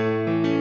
Vi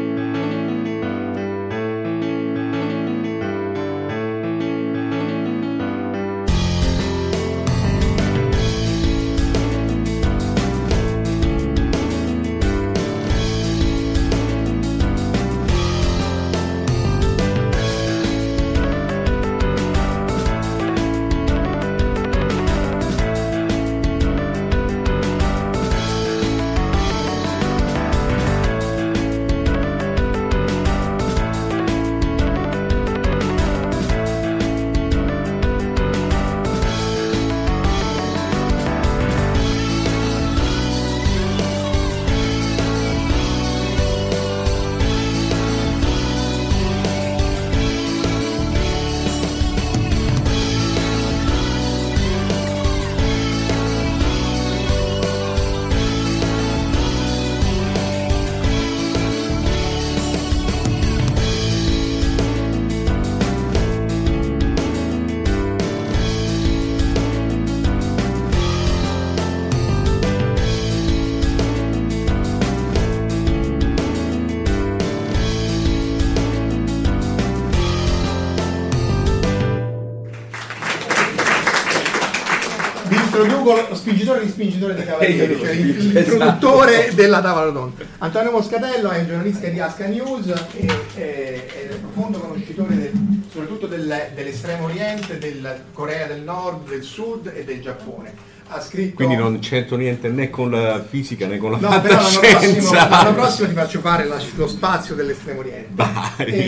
lo spingitore di spingitore dei cavalieri, Eh, cioè l'introduttore della tavola rotonda. Antonio Moscatello è un giornalista di Asca News e è un profondo conoscitore del- soprattutto del- dell'estremo oriente, della Corea del Nord, del Sud e del Giappone. Ha scritto Quindi non c'entro niente né con la fisica né con la No, però l'anno prossimo, fantascienza. l'anno prossimo ti faccio fare la- lo spazio dell'estremo oriente.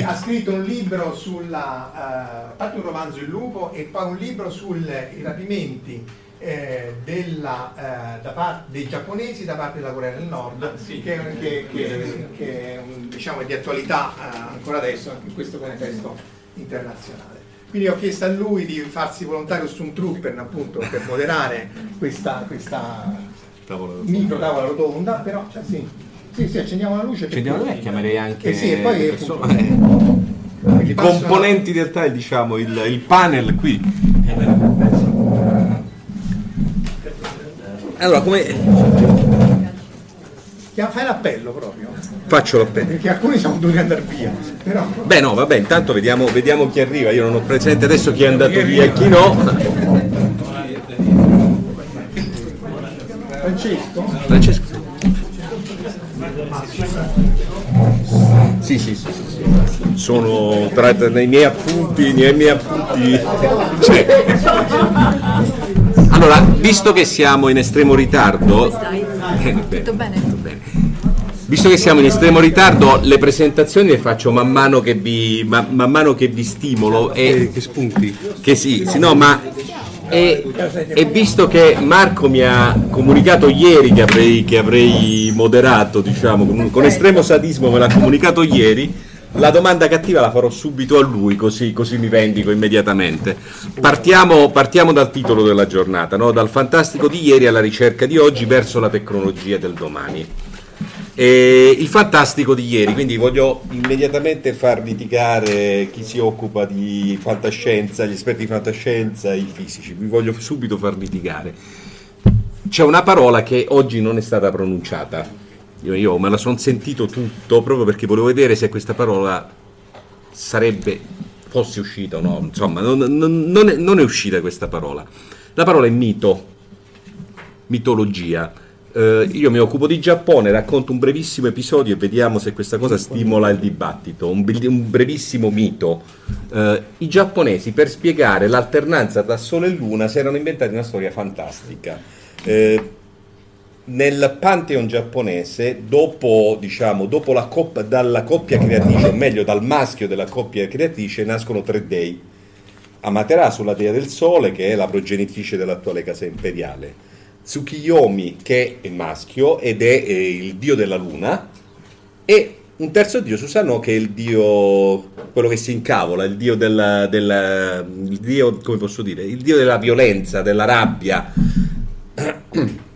Ha scritto un libro sulla, eh, parte un romanzo Il lupo e poi un libro sui rapimenti eh, della, eh, da parte dei giapponesi da parte della Corea del Nord, che, che- che- che è un- diciamo, è di attualità eh, ancora adesso, anche in questo contesto internazionale. Quindi ho chiesto a lui di farsi volontario Stormtrooper appunto per moderare questa, questa Tavolo- micro tavola rotonda, però cioè, sì, sì, sì, accendiamo la luce. Accendiamo la luce, chiamerei anche Eh sì, e poi le appunto, passo- componenti del tile, diciamo, il, il panel qui. Allora, come Fai l'appello proprio, faccio l'appello? perché alcuni siamo dovuti andare via, però Beh no, vabbè, intanto vediamo, vediamo chi arriva, io non ho presente adesso chi è andato via e chi no. Francesco, Francesco. Sì, sì, sì. Sono tra, tra nei miei appunti, nei miei appunti. Cioè. Allora, visto che siamo in estremo ritardo, eh, beh, Tutto bene? Visto che siamo in estremo ritardo, le presentazioni le faccio man mano che vi, man, man mano che vi stimolo e che spunti. Che sì, sì, no, ma e, e visto che Marco mi ha comunicato ieri che avrei, che avrei moderato, diciamo, con, con estremo sadismo me l'ha comunicato ieri, la domanda cattiva la farò subito a lui, così, così mi vendico immediatamente. Partiamo, partiamo dal titolo della giornata, no? dal fantastico di ieri alla ricerca di oggi verso la tecnologia del domani. E il fantastico di ieri, quindi voglio immediatamente far litigare chi si occupa di fantascienza, gli esperti di fantascienza, i fisici, vi voglio subito far litigare. C'è una parola che oggi non è stata pronunciata, io, io me la sono sentito tutto proprio perché volevo vedere se questa parola sarebbe, fosse uscita o no, insomma non, non, non, è, non è uscita questa parola. La parola è mito, mitologia Uh, io mi occupo di Giappone, racconto un brevissimo episodio e vediamo se questa cosa stimola il dibattito. Un, un brevissimo mito. Uh, I giapponesi, per spiegare l'alternanza tra Sole e Luna, si erano inventati una storia fantastica. Uh, nel Pantheon giapponese, dopo, diciamo, dopo la cop- dalla coppia creatrice, o meglio dal maschio della coppia creatrice, nascono tre dei. Amaterasu, la dea del sole, che è la progenitrice dell'attuale casa imperiale. Tsukiyomi che è maschio ed è eh, il dio della luna. E un terzo dio Susanoo che è il dio quello che si incavola il dio della, della il dio come posso dire il dio della violenza della rabbia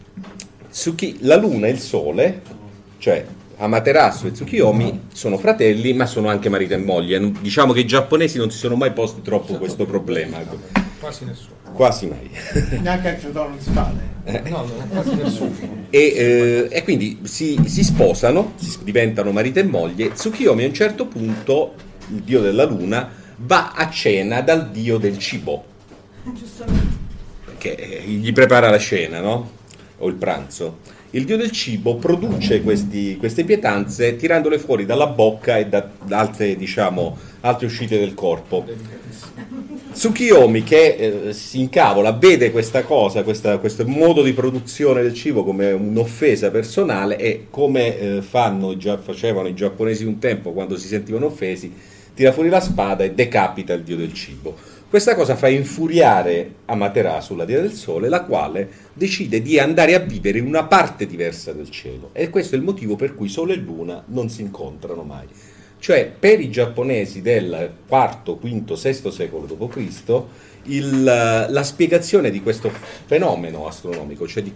Tsuki, la luna e il sole cioè Amaterasu e Tsukiyomi sono fratelli ma sono anche marito e moglie diciamo che i giapponesi non si sono mai posti troppo questo problema quasi nessuno quasi mai neanche il di spade eh. No, quasi nessuno. E, eh, e quindi si, si, sposano, si diventano marito e moglie. Tsukiyomi a un certo punto, il dio della luna, va a cena dal dio del cibo. Giustamente. Che eh, gli prepara la cena, no? O il pranzo. Il dio del cibo produce questi, queste pietanze tirandole fuori dalla bocca e da, altre, diciamo, altre uscite del corpo. Tsukiyomi che eh, si incavola, vede questa cosa, questa, questo modo di produzione del cibo come un'offesa personale e come eh, fanno, già, facevano i giapponesi un tempo quando si sentivano offesi, tira fuori la spada e decapita il dio del cibo. Questa cosa fa infuriare Amaterasu, la dea del sole, la quale decide di andare a vivere in una parte diversa del cielo. E questo è il motivo per cui Sole e Luna non si incontrano mai. Cioè, per i giapponesi del IV, V, VI secolo d.C., la spiegazione di questo fenomeno astronomico cioè di,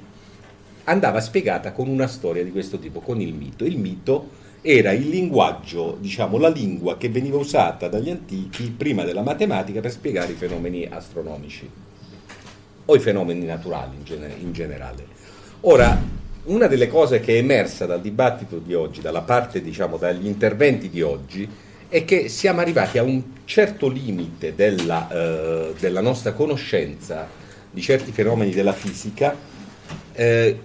andava spiegata con una storia di questo tipo, con il mito. Il mito era il linguaggio, diciamo la lingua che veniva usata dagli antichi prima della matematica per spiegare i fenomeni astronomici o i fenomeni naturali in, gener- in generale. Ora, una delle cose che è emersa dal dibattito di oggi, dalla parte, diciamo, dagli interventi di oggi, è che siamo arrivati a un certo limite della, eh, della nostra conoscenza di certi fenomeni della fisica, eh,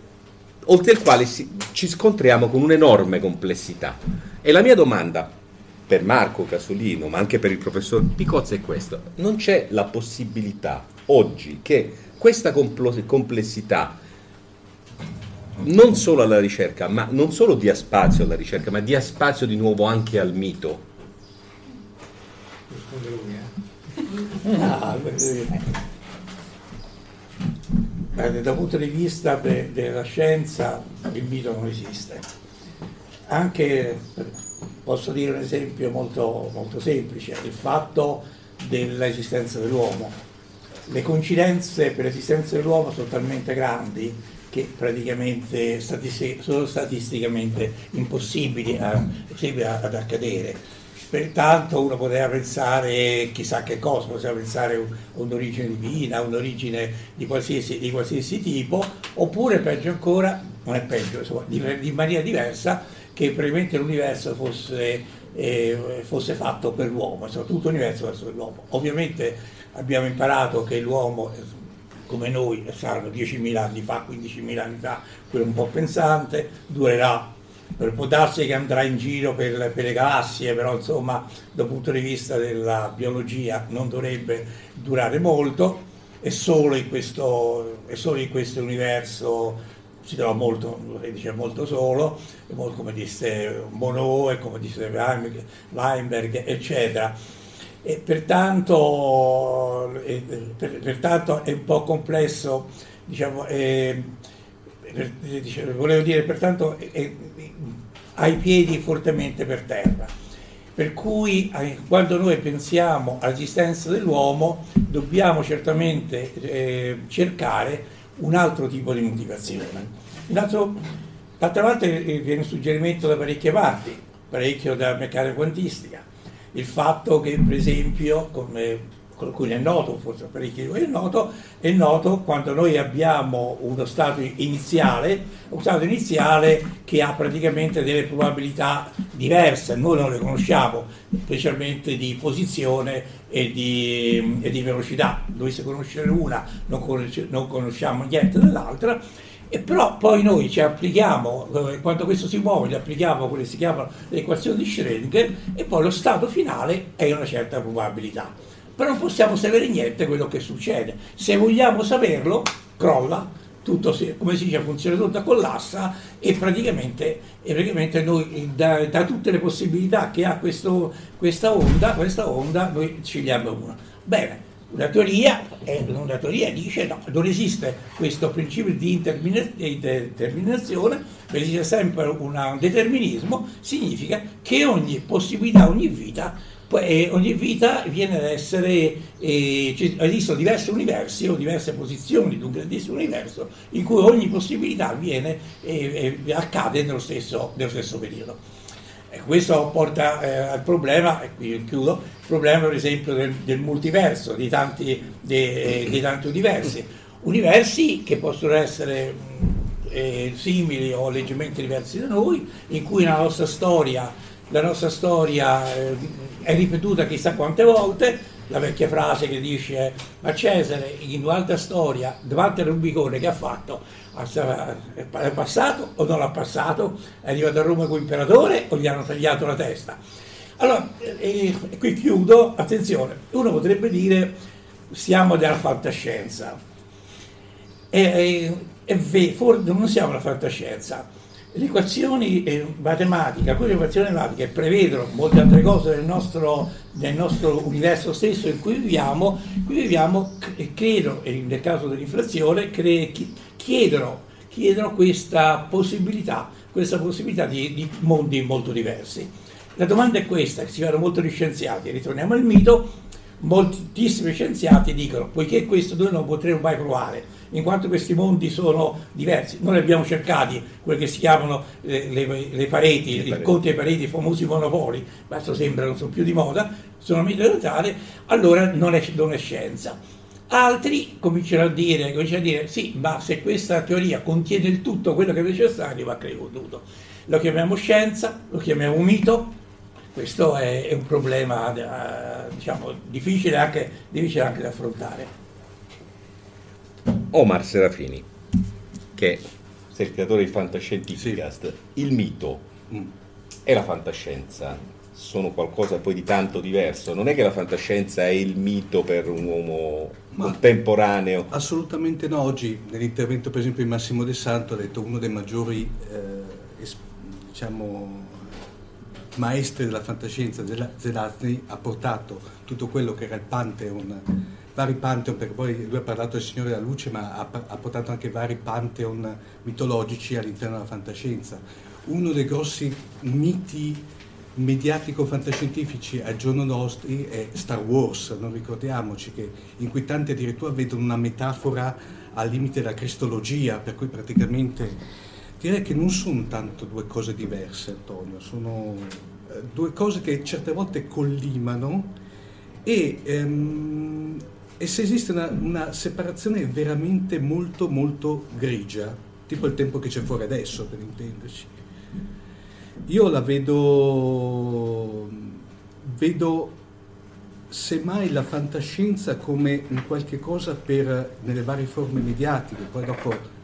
oltre il quale si, ci scontriamo con un'enorme complessità. E la mia domanda per Marco Casolino, ma anche per il professor Picozza è questa. Non c'è la possibilità oggi che questa complessità non solo alla ricerca, ma non solo dia spazio alla ricerca, ma dia spazio di nuovo anche al mito. Ah, dal punto di vista de, della scienza il mito non esiste. Anche, posso dire un esempio molto, molto semplice, il fatto dell'esistenza dell'uomo. Le coincidenze per l'esistenza dell'uomo sono talmente grandi che praticamente sono statisticamente impossibili a, ad accadere. Pertanto uno poteva pensare chissà che cosa, poteva pensare un'origine divina, un'origine di qualsiasi, di qualsiasi, tipo, oppure peggio ancora, non è peggio, insomma, in maniera diversa, che probabilmente l'universo fosse, eh, fosse fatto per l'uomo, insomma, tutto l'universo fosse per l'uomo. Ovviamente abbiamo imparato che l'uomo come noi saranno 10.000 anni fa, 15.000 anni fa, quello un po' pensante, durerà, può darsi che andrà in giro per, per le galassie, però insomma dal punto di vista della biologia non dovrebbe durare molto. E solo in questo, solo in questo universo si trova molto, dice molto solo, come disse Monod, come disse Weinberg, eccetera. E pertanto, e, per, pertanto, è un po' complesso, diciamo, è, per, diciamo, volevo dire, pertanto è, ha i piedi fortemente per terra. Per cui eh, quando noi pensiamo all'esistenza dell'uomo dobbiamo certamente eh, cercare un altro tipo di motivazione. Altro, D'altra parte eh, viene un suggerimento da parecchie parti, parecchio da meccanica quantistica. Il fatto che, per esempio, come qualcuno è noto, forse parecchi voi è noto, è noto quando noi abbiamo uno stato iniziale, uno stato iniziale che ha praticamente delle probabilità diverse, noi non le conosciamo, specialmente di posizione e di, e di velocità, dovesse conoscere una, non, conosci- non conosciamo niente dell'altra, e però poi noi ci applichiamo, eh, quando questo si muove, gli applichiamo quelle che si chiamano le equazioni di Schrödinger e poi lo stato finale è una certa probabilità però non possiamo sapere niente quello che succede. Se vogliamo saperlo, crolla, tutto, come si dice, funziona tutto, collassa e praticamente, e praticamente noi da, da, tutte le possibilità che ha questo, questa, onda, questa onda, noi scegliamo una. Bene, una teoria, una teoria dice no, non esiste questo principio di determinazione, esiste sempre un determinismo, significa che ogni possibilità, ogni vita e ogni vita viene ad essere, eh, esistono diversi universi o diverse posizioni di un grandissimo universo in cui ogni possibilità avviene e eh, accade nello stesso, nello stesso periodo. E questo porta eh, al problema, e qui chiudo, il problema per esempio del, del multiverso, di tanti, de, di tanti universi, universi che possono essere eh, simili o leggermente diversi da noi, in cui la nostra storia, la nostra storia eh, è ripetuta chissà quante volte, la vecchia frase che dice ma Cesare in un'altra storia davanti al Rubicone che ha fatto? È passato o non l'ha passato? È arrivato a Roma come imperatore o gli hanno tagliato la testa? Allora e, e qui chiudo attenzione uno potrebbe dire siamo della fantascienza. E, e, e non siamo la fantascienza le equazioni matematiche, alcune equazioni matematiche prevedono molte altre cose nel nostro, nel nostro universo stesso in cui viviamo, qui viviamo credo, nel caso dell'inflazione, chiedono, chiedono questa possibilità, questa possibilità di, di mondi molto diversi. La domanda è questa, si fanno molti scienziati, ritorniamo al mito, moltissimi scienziati dicono, poiché questo noi non potremo mai provare, in quanto questi mondi sono diversi. Noi abbiamo cercati quelle che si chiamano le, le, le pareti, il pareti. conto dei pareti, i famosi monopoli, ma questo sembra non sono più di moda, sono militari, allora non è, non è scienza. Altri cominciano a, dire, cominciano a dire sì, ma se questa teoria contiene il tutto quello che è necessario, va creduto. Lo chiamiamo scienza, lo chiamiamo mito, questo è, è un problema eh, diciamo, difficile, anche, difficile anche da affrontare. Omar Serafini, che sei il creatore di Fantascientificast, sì. il mito mm. e la fantascienza sono qualcosa poi di tanto diverso. Non è che la fantascienza è il mito per un uomo Ma contemporaneo. Assolutamente no. Oggi, nell'intervento per esempio di Massimo De Santo, ha detto uno dei maggiori eh, diciamo, maestri della fantascienza, Zelazny, ha portato tutto quello che era il Pantheon vari pantheon, perché poi lui ha parlato del Signore della Luce, ma ha, ha portato anche vari pantheon mitologici all'interno della fantascienza. Uno dei grossi miti mediatico-fantascientifici al giorno nostri è Star Wars, non ricordiamoci che in cui tanti addirittura vedono una metafora al limite della cristologia, per cui praticamente direi che non sono tanto due cose diverse, Antonio, sono eh, due cose che certe volte collimano e ehm, e se esiste una, una, separazione veramente molto molto grigia, tipo il tempo che c'è fuori adesso per intenderci. Io la vedo, vedo semmai la fantascienza come un qualche cosa per, nelle varie forme mediatiche, poi dopo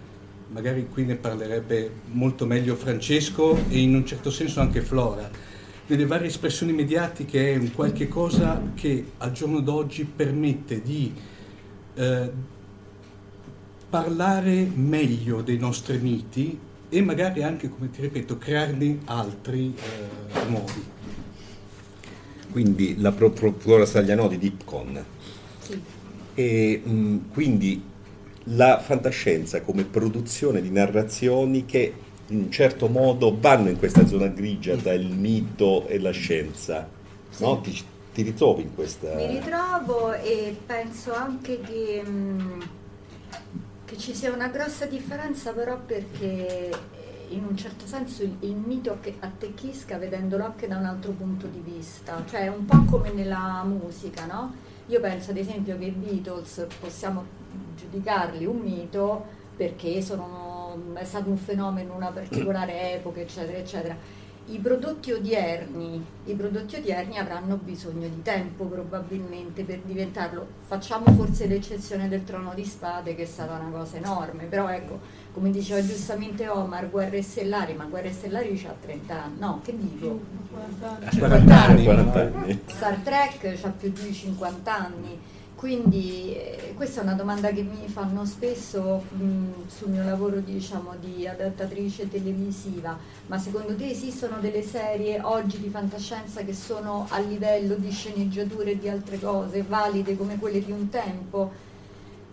magari qui ne parlerebbe molto meglio Francesco e in un certo senso anche Flora delle varie espressioni mediatiche è un qualche cosa che al giorno d'oggi permette di eh, parlare meglio dei nostri miti e magari anche, come ti ripeto, crearne altri eh, nuovi. Quindi la Flora Staglianò di Dipcon. Sì. E mh, quindi la fantascienza come produzione di narrazioni che in un certo modo vanno in questa zona grigia tra il mito e la scienza. Sì. No? Ti, ti, ritrovi in questa... Mi ritrovo e penso anche che, mh, mm, che ci sia una grossa differenza però perché in un certo senso il, il mito attecchisca vedendolo anche da un altro punto di vista, cioè un po' come nella musica, no? Io penso ad esempio che i Beatles possiamo giudicarli un mito perché sono, è stato un fenomeno in una particolare epoca, eccetera, eccetera i prodotti, odierni, I prodotti odierni avranno bisogno di tempo probabilmente per diventarlo. Facciamo forse l'eccezione del trono di spade che è stata una cosa enorme, però ecco, come diceva giustamente Omar, Guerre Stellari, ma Guerre Stellari ha 30 anni, no, che dico? 40 anni. 40 anni. Star Trek ha più di 50 anni quindi eh, questa è una domanda che mi fanno spesso mh, sul mio lavoro diciamo, di adattatrice televisiva, ma secondo te esistono delle serie oggi di fantascienza che sono a livello di sceneggiature e di altre cose, valide come quelle di un tempo?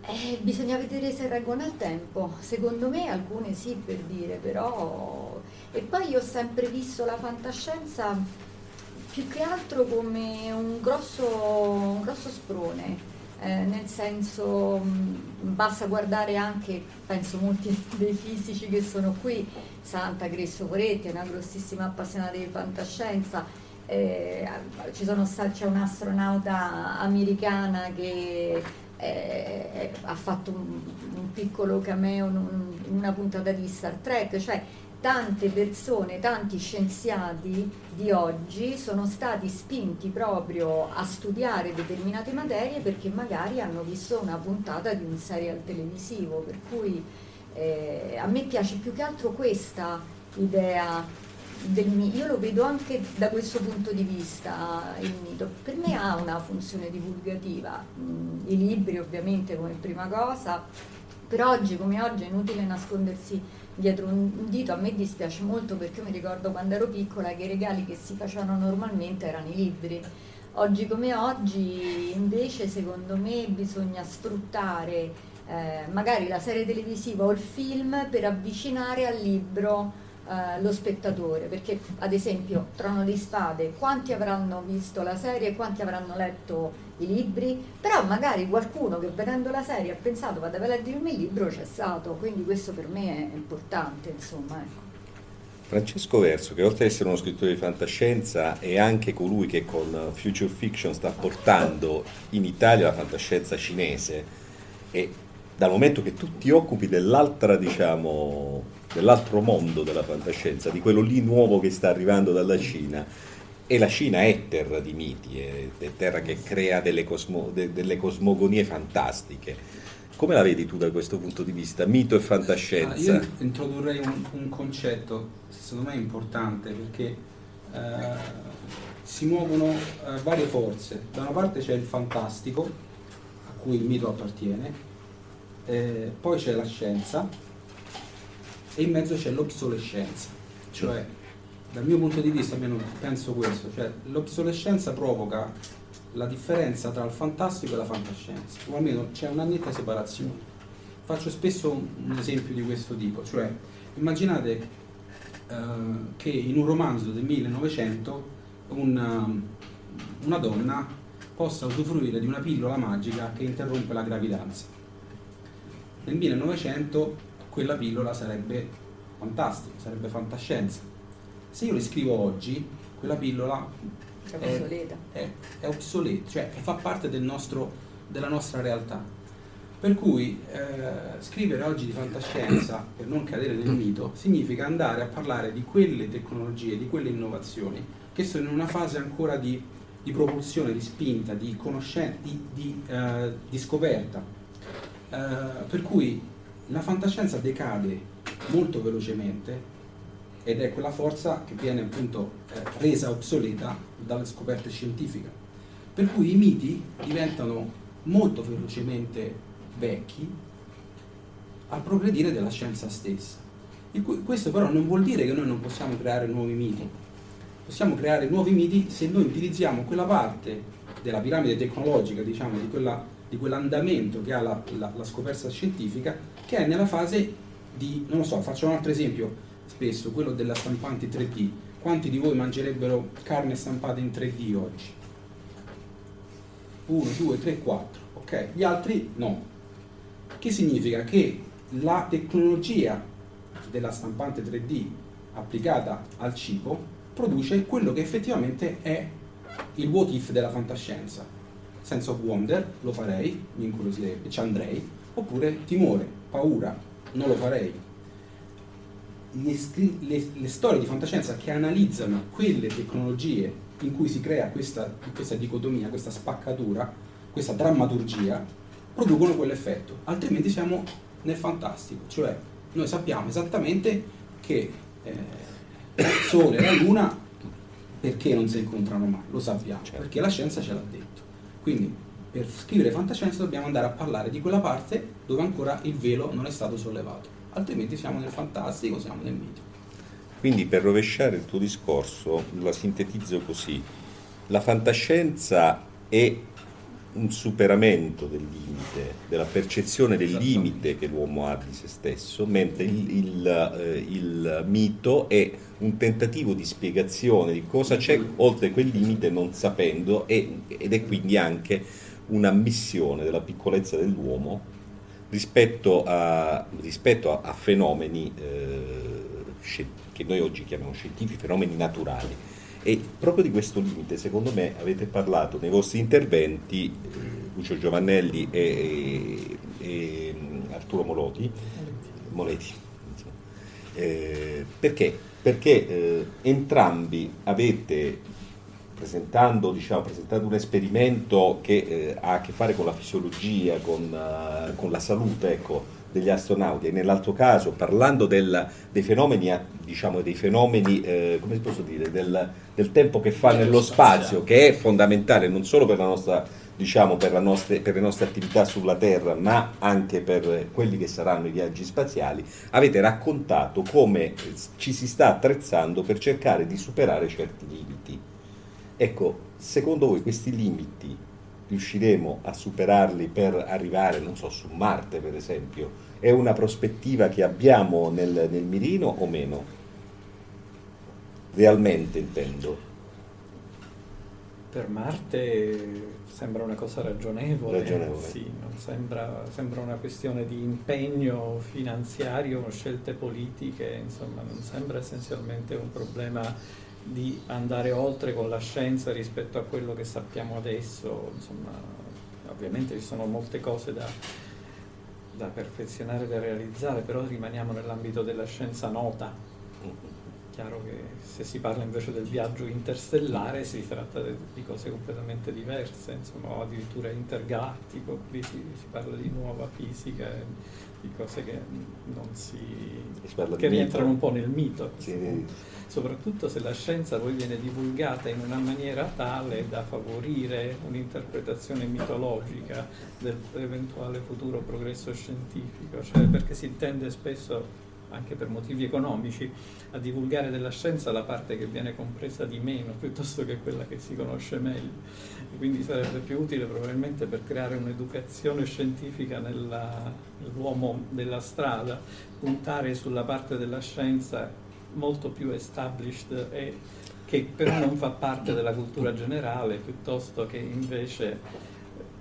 Eh, bisogna vedere se reggono al tempo, secondo me alcune sì per dire, però... E poi io ho sempre visto la fantascienza più che altro come un grosso, un grosso sprone eh, nel senso mh, basta guardare anche, penso molti dei fisici che sono qui, Santa Gresso Coretti è una grossissima appassionata di fantascienza, eh, stati, c'è un'astronauta americana che eh, ha fatto un, un, piccolo cameo in una puntata di Star Trek, cioè tante persone, tanti scienziati di oggi sono stati spinti proprio a studiare determinate materie perché magari hanno visto una puntata di un serial televisivo, per cui eh, a me piace più che altro questa idea del mito, io lo vedo anche da questo punto di vista il mito, per me ha una funzione divulgativa, mm, i libri ovviamente come prima cosa, per oggi come oggi è inutile nascondersi dietro un dito, a me dispiace molto perché io mi ricordo quando ero piccola che i regali che si facevano normalmente erano i libri. Oggi come oggi invece secondo me bisogna sfruttare eh, magari la serie televisiva o il film per avvicinare al libro eh, lo spettatore, perché ad esempio Trono di Spade, quanti avranno visto la serie quanti avranno letto i libri, però magari qualcuno che vedendo la serie ha pensato vado a leggermi il libro c'è stato, quindi questo per me è importante, insomma. Ecco. Francesco Verso, che oltre ad essere uno scrittore di fantascienza è anche colui che con Future Fiction sta portando in Italia la fantascienza cinese e dal momento che tu ti occupi dell'altra, diciamo, dell'altro mondo della fantascienza, di quello lì nuovo che sta arrivando dalla Cina, e la Cina è terra di miti, è, terra che crea delle, cosmo, de, delle, cosmogonie fantastiche. Come la vedi tu da questo punto di vista, mito e fantascienza? Ah, io introdurrei un, un, concetto, secondo me importante, perché eh, si muovono eh, varie forze. Da una parte c'è il fantastico, a cui il mito appartiene, eh, poi c'è la scienza e in mezzo c'è l'obsolescenza, cioè dal mio punto di vista almeno penso questo, cioè l'obsolescenza provoca la differenza tra il fantastico e la fantascienza, o almeno c'è una netta separazione. Faccio spesso un esempio di questo tipo, cioè immaginate eh, che in un romanzo del 1900 una, una donna possa usufruire di una pillola magica che interrompe la gravidanza. Nel 1900 quella pillola sarebbe fantastica, sarebbe fantascienza. Se io le scrivo oggi, quella pillola è, è obsoleta, è, è obsoleta cioè fa parte del nostro, della nostra realtà. Per cui eh, scrivere oggi di fantascienza, per non cadere nel mito, significa andare a parlare di quelle tecnologie, di quelle innovazioni che sono in una fase ancora di, di propulsione, di spinta, di conoscenza, di, di, di scoperta. Eh, per cui la fantascienza decade molto velocemente ed è quella forza che viene appunto eh, resa obsoleta dalle scoperte scientifiche. Per cui i miti diventano molto velocemente vecchi al progredire della scienza stessa. Questo però non vuol dire che noi non possiamo creare nuovi miti. Possiamo creare nuovi miti se noi utilizziamo quella parte della piramide tecnologica, diciamo, di quella di quell'andamento che ha la, la, la, scoperta scientifica, che è nella fase di, non lo so, faccio un altro esempio spesso, quello della stampante 3D. Quanti di voi mangerebbero carne stampata in 3D oggi? 1, 2, 3, 4, ok? Gli altri no. Che significa che la tecnologia della stampante 3D applicata al cibo produce quello che effettivamente è il what if della fantascienza. Sense of wonder, lo farei, mi incuriosirebbe, ci andrei, oppure timore, paura, non lo farei. Le, le, le, storie di fantascienza che analizzano quelle tecnologie in cui si crea questa, questa dicotomia, questa spaccatura, questa drammaturgia, producono quell'effetto, altrimenti siamo nel fantastico, cioè noi sappiamo esattamente che eh, il Sole e la Luna perché non si incontrano mai, lo sappiamo, certo. perché la scienza ce l'ha detto. Quindi per scrivere fantascienza dobbiamo andare a parlare di quella parte dove ancora il velo non è stato sollevato, altrimenti siamo nel fantastico, siamo nel mito. Quindi per rovesciare il tuo discorso la sintetizzo così, la fantascienza è un superamento del limite, della percezione del limite che l'uomo ha di se stesso, mentre il, il, eh, il, mito è un tentativo di spiegazione di cosa c'è oltre quel limite non sapendo e, ed è quindi anche un'ammissione della piccolezza dell'uomo rispetto a, rispetto a, a fenomeni eh, che noi oggi chiamiamo scientifici, fenomeni naturali e proprio di questo limite, secondo me, avete parlato nei vostri interventi, eh, Lucio Giovannelli e, e, e Arturo Moloti, Moleti, eh, perché? Perché eh, entrambi avete, presentando, diciamo, presentando, un esperimento che eh, ha a che fare con la fisiologia, con, uh, con la salute, ecco, degli astronauti e nell'altro caso parlando del, dei fenomeni, diciamo, dei fenomeni eh, come posso dire, del, del, tempo che fa nello spazio, che è fondamentale non solo per, la nostra, diciamo, per, la nostre, per le nostre attività sulla Terra, ma anche per quelli che saranno i viaggi spaziali, avete raccontato come ci si sta attrezzando per cercare di superare certi limiti. Ecco, secondo voi questi limiti riusciremo a superarli per arrivare, non so, su Marte per esempio? È una prospettiva che abbiamo nel, nel mirino o meno? Realmente intendo. Per Marte sembra una cosa ragionevole, ragionevole. Sì, sembra, sembra, una questione di impegno finanziario, scelte politiche, insomma non sembra essenzialmente un problema di andare oltre con la scienza rispetto a quello che sappiamo adesso, insomma, ovviamente ci sono molte cose da, da perfezionare, da realizzare, però rimaniamo nell'ambito della scienza nota. Chiaro che se si parla invece del viaggio interstellare si tratta di cose completamente diverse, insomma, addirittura intergalattico, qui si, si parla di nuova fisica, di cose che non si, che rientrano un po' nel mito. Sì soprattutto se la scienza poi viene divulgata in una maniera tale da favorire un'interpretazione mitologica dell'eventuale futuro progresso scientifico, cioè perché si tende spesso anche per motivi economici, a divulgare della scienza la parte che viene compresa di meno piuttosto che quella che si conosce meglio. Quindi sarebbe più utile probabilmente per creare un'educazione scientifica nell'uomo della strada, puntare sulla parte della scienza molto più established e che però non fa parte della cultura generale, piuttosto che invece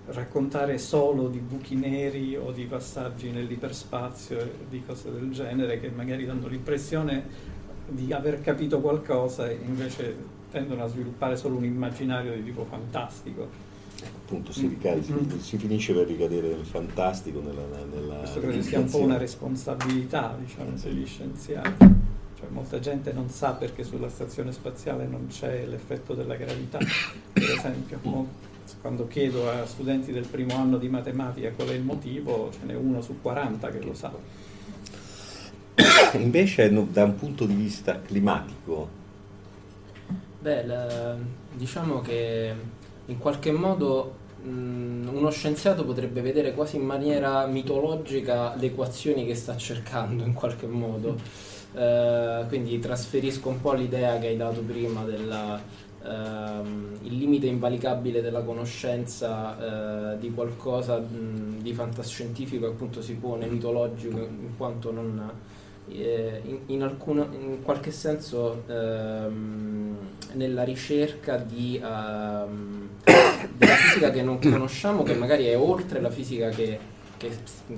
raccontare solo di buchi neri o di passaggi nell'iperspazio e di cose del genere che magari danno l'impressione di aver capito qualcosa e invece tendono a sviluppare solo un immaginario di tipo fantastico. Appunto, si, ricade, mm-hmm. si finisce per ricadere nel fantastico, nella, nella Questo credo sia un po' una responsabilità diciamo, degli scienziati. Cioè, molta gente non sa perché sulla stazione spaziale non c'è l'effetto della gravità, per esempio. Quando chiedo a studenti del primo anno di matematica qual è il motivo, ce n'è uno su 40 che lo sa. Invece da un punto di vista climatico? Beh, la, diciamo che in qualche modo mh, uno scienziato potrebbe vedere quasi in maniera mitologica le equazioni che sta cercando in qualche modo. Eh, quindi trasferisco un po' l'idea che hai dato prima del ehm, limite invalicabile della conoscenza uh, di qualcosa mh, di fantascientifico appunto si pone mitologico in quanto non eh, in, in, alcuna, in, qualche senso ehm, nella ricerca di, ehm, della fisica che non conosciamo che magari è oltre la fisica che, che,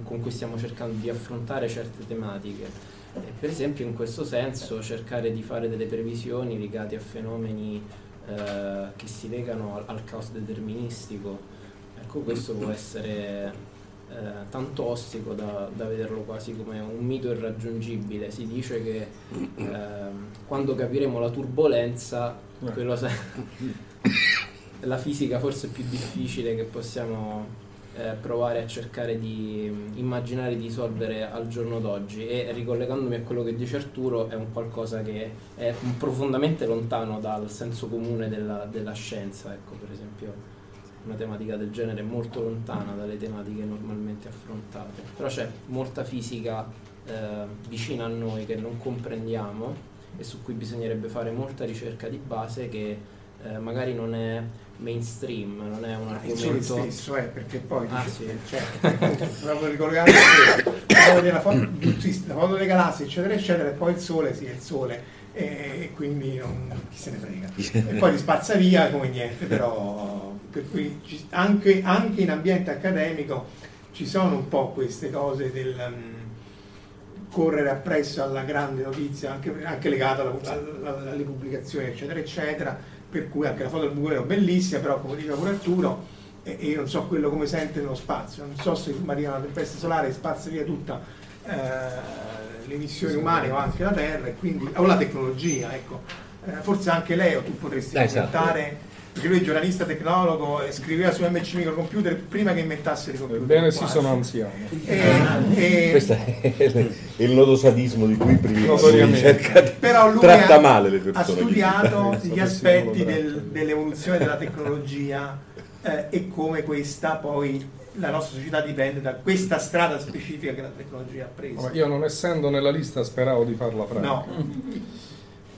con cui stiamo cercando di affrontare certe tematiche. E per esempio in questo senso cercare di fare delle previsioni legate a fenomeni eh, che si legano al, al caos deterministico, ecco questo può essere eh, tanto ostico da, da, vederlo quasi come un mito irraggiungibile. Si dice che eh, quando capiremo la turbolenza, quello sa- la fisica forse più difficile che possiamo eh, provare a cercare di immaginare di risolvere al giorno d'oggi e ricollegandomi a quello che dice Arturo è un qualcosa che è profondamente lontano dal senso comune della, della scienza, ecco per esempio una tematica del genere molto lontana dalle tematiche normalmente affrontate, però c'è molta fisica eh, vicina a noi che non comprendiamo e su cui bisognerebbe fare molta ricerca di base che eh, magari non è mainstream, non è un argomento... Il stesso è perché poi ah, dice, sì. cioè, proprio ricordare che la foto, la foto delle galassie eccetera eccetera e poi il sole sì è il sole e, e quindi non, chi se ne frega. E poi li spazza via come niente però per cui anche, anche, in ambiente accademico ci sono un po' queste cose del um, correre appresso alla grande notizia, anche, anche legata alle pubblicazioni, eccetera, eccetera, per cui anche la foto del buco è bellissima, però come diceva pure Arturo, e, e io non so quello come sente nello spazio, non so se arriva una tempesta solare spazza via tutta eh, le emissioni umane o anche la Terra, e quindi, o la tecnologia, ecco. Eh, forse anche Leo tu potresti esatto. commentare perché lui è giornalista tecnologo e scriveva su MC Microcomputer prima che inventasse i computer. Ebbene sì, sono anziano. E, e... Questo è il nodo sadismo di cui prima Però lui tratta ha, male le persone. Ha studiato gli aspetti del, dell'evoluzione della tecnologia eh, e come questa poi la nostra società dipende da questa strada specifica che la tecnologia ha preso. Io non essendo nella lista speravo di farla franca. No.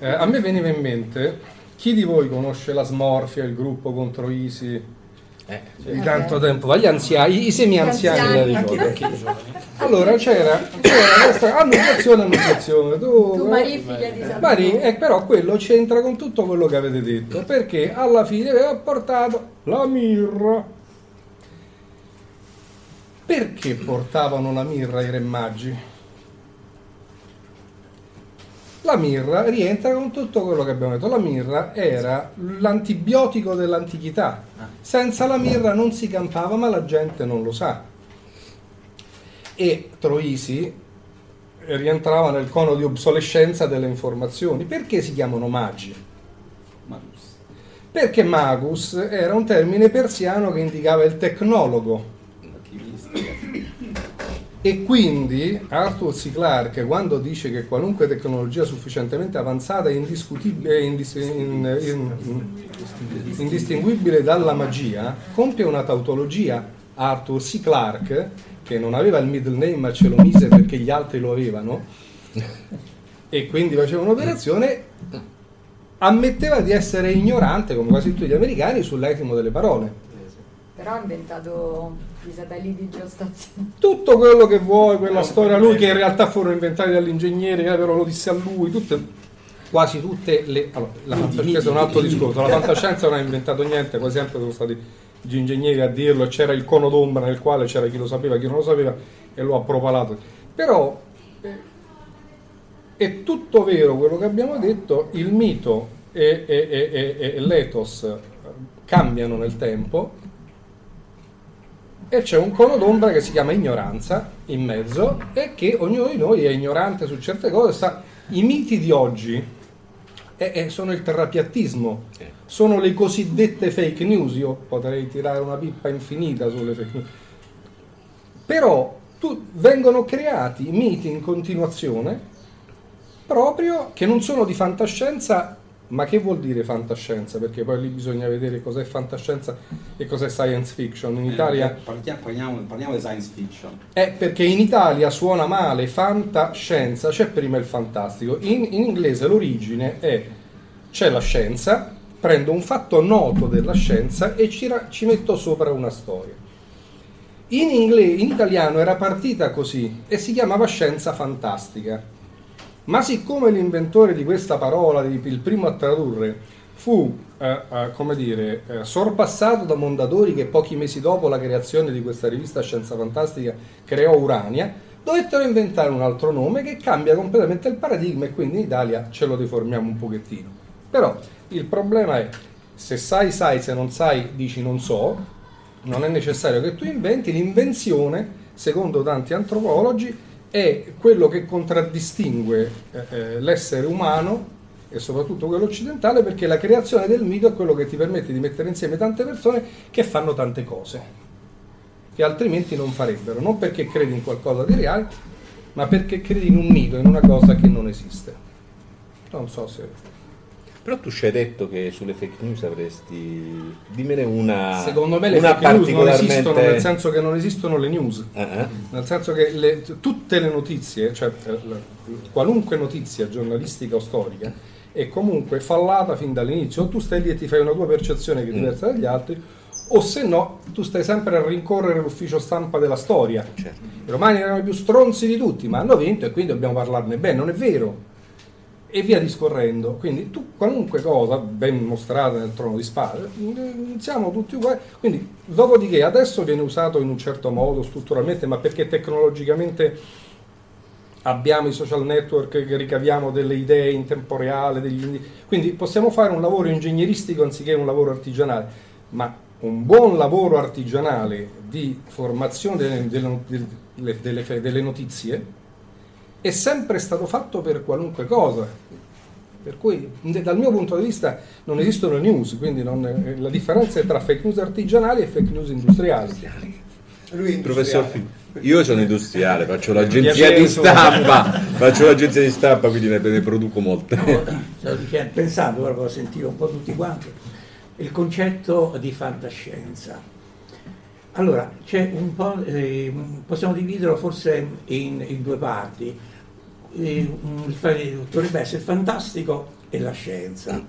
Eh, a me veniva in mente chi di voi conosce la smorfia, il gruppo contro Isi? Eh, di tanto okay. tempo, gli anziani, i semi-anziani la ricordano. Allora c'era, c'era questa annunciazione, annunciazione. Tu, tu Marie, figlia di Sabrina. Marie, e però quello c'entra con tutto quello che avete detto, perché alla fine aveva portato la mirra. Perché portavano la mirra i re magi? La mirra rientra con tutto quello che abbiamo detto. La mirra era l'antibiotico dell'antichità. Senza la mirra non si campava, ma la gente non lo sa. E Troisi rientrava nel cono di obsolescenza delle informazioni. Perché si chiamano magi? Magus. Perché magus era un termine persiano che indicava il tecnologo e quindi Arthur C. Clarke, quando dice che qualunque tecnologia sufficientemente avanzata è indiscutibile, indis, in, in, in, indistinguibile dalla magia, compie una tautologia. Arthur C. Clarke, che non aveva il middle name ma ce lo mise perché gli altri lo avevano, e quindi faceva un'operazione, ammetteva di essere ignorante, come quasi tutti gli americani, sull'etimo delle parole. Però ha inventato i satelliti geostazionari. Tutto quello che vuoi, quella storia lui che in realtà furono inventati dall'ingegnere, che però lo disse a lui, tutte, quasi tutte le... Allora, la, questo è un altro discorso, la fantascienza non ha inventato niente, quasi sempre sono stati gli ingegneri a dirlo, c'era il cono d'ombra nel quale c'era chi lo sapeva, chi non lo sapeva e lo ha propalato. Però eh, è tutto vero quello che abbiamo detto, il mito e, e, e, e l'ethos cambiano nel tempo e c'è un cono d'ombra che si chiama ignoranza in mezzo e che ognuno di noi è ignorante su certe cose. Sta... I miti di oggi è, è, sono il terrapiattismo, sono le cosiddette fake news. Io potrei tirare una pippa infinita sulle fake news. Però tu, vengono creati miti in continuazione proprio che non sono di fantascienza ma che vuol dire fantascienza? Perché poi lì bisogna vedere cos'è fantascienza e cos'è science fiction. In eh, Italia... Parliamo, parliamo, di science fiction. È perché in Italia suona male fantascienza, c'è prima il fantastico. In, in inglese l'origine è c'è la scienza, prendo un fatto noto della scienza e ci, ci metto sopra una storia. In, inglese, in italiano era partita così e si chiamava scienza fantastica ma siccome l'inventore di questa parola, il primo a tradurre, fu, eh, eh, come dire, eh, sorpassato da Mondadori che pochi mesi dopo la creazione di questa rivista Scienza Fantastica creò Urania, dovettero inventare un altro nome che cambia completamente il paradigma e quindi in Italia ce lo deformiamo un pochettino. Però il problema è se sai sai, se non sai dici non so, non è necessario che tu inventi, l'invenzione, secondo tanti antropologi, è quello che contraddistingue eh, eh, l'essere umano e soprattutto quello occidentale perché la creazione del mito è quello che ti permette di mettere insieme tante persone che fanno tante cose che altrimenti non farebbero, non perché credi in qualcosa di reale, ma perché credi in un mito, in una cosa che non esiste. Non so se... Però tu ci hai detto che sulle fake news avresti... Dimmene una... Secondo me le fake news non particolarmente- esistono, nel senso che non esistono le news. Eh. Nel senso che le- tutte le notizie, cioè eh, qualunque notizia giornalistica o storica, è comunque fallata fin dall'inizio. O tu stai lì e ti fai una tua percezione che è diversa dagli altri, o se no tu stai sempre a rincorrere l'ufficio stampa della storia. I romani erano i più stronzi di tutti, ma hanno vinto e quindi dobbiamo parlarne bene. Non è vero. E via discorrendo. Quindi tu qualunque cosa ben mostrata nel trono di spade, siamo tutti uguali. Quindi, dopodiché adesso viene usato in un certo modo strutturalmente, ma perché tecnologicamente abbiamo i social network che ricaviamo delle idee in tempo reale, degli indi- quindi possiamo fare un lavoro ingegneristico anziché un lavoro artigianale, ma un buon lavoro artigianale di formazione delle- delle- delle- delle notizie è sempre stato fatto per qualunque cosa. Per cui dal mio punto di vista non esistono news, quindi non- la differenza è tra fake news artigianali e fake news industriali. Lui è Professor industriale. Fi- io sono industriale, faccio l'agenzia di stampa, faccio l'agenzia di stampa, quindi ne, ne produco molte. Dicendo, pensando, proprio sentivo un po' tutti quanti, il concetto di fantascienza. Allora, eh, possiamo dividerlo forse in, in due parti. Eh, dovrebbe essere il fantastico e la scienza.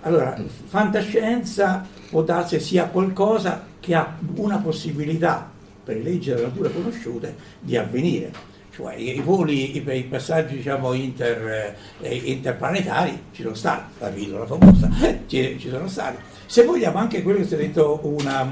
Allora, fantascienza può darsi sia qualcosa che ha una possibilità, per le leggi della natura conosciute, di avvenire. Cioè i, i voli, i, i passaggi diciamo, inter, eh, interplanetari ci sono stati, la pillola famosa, ci, ci sono stati. Se vogliamo anche quello che si è detto, una,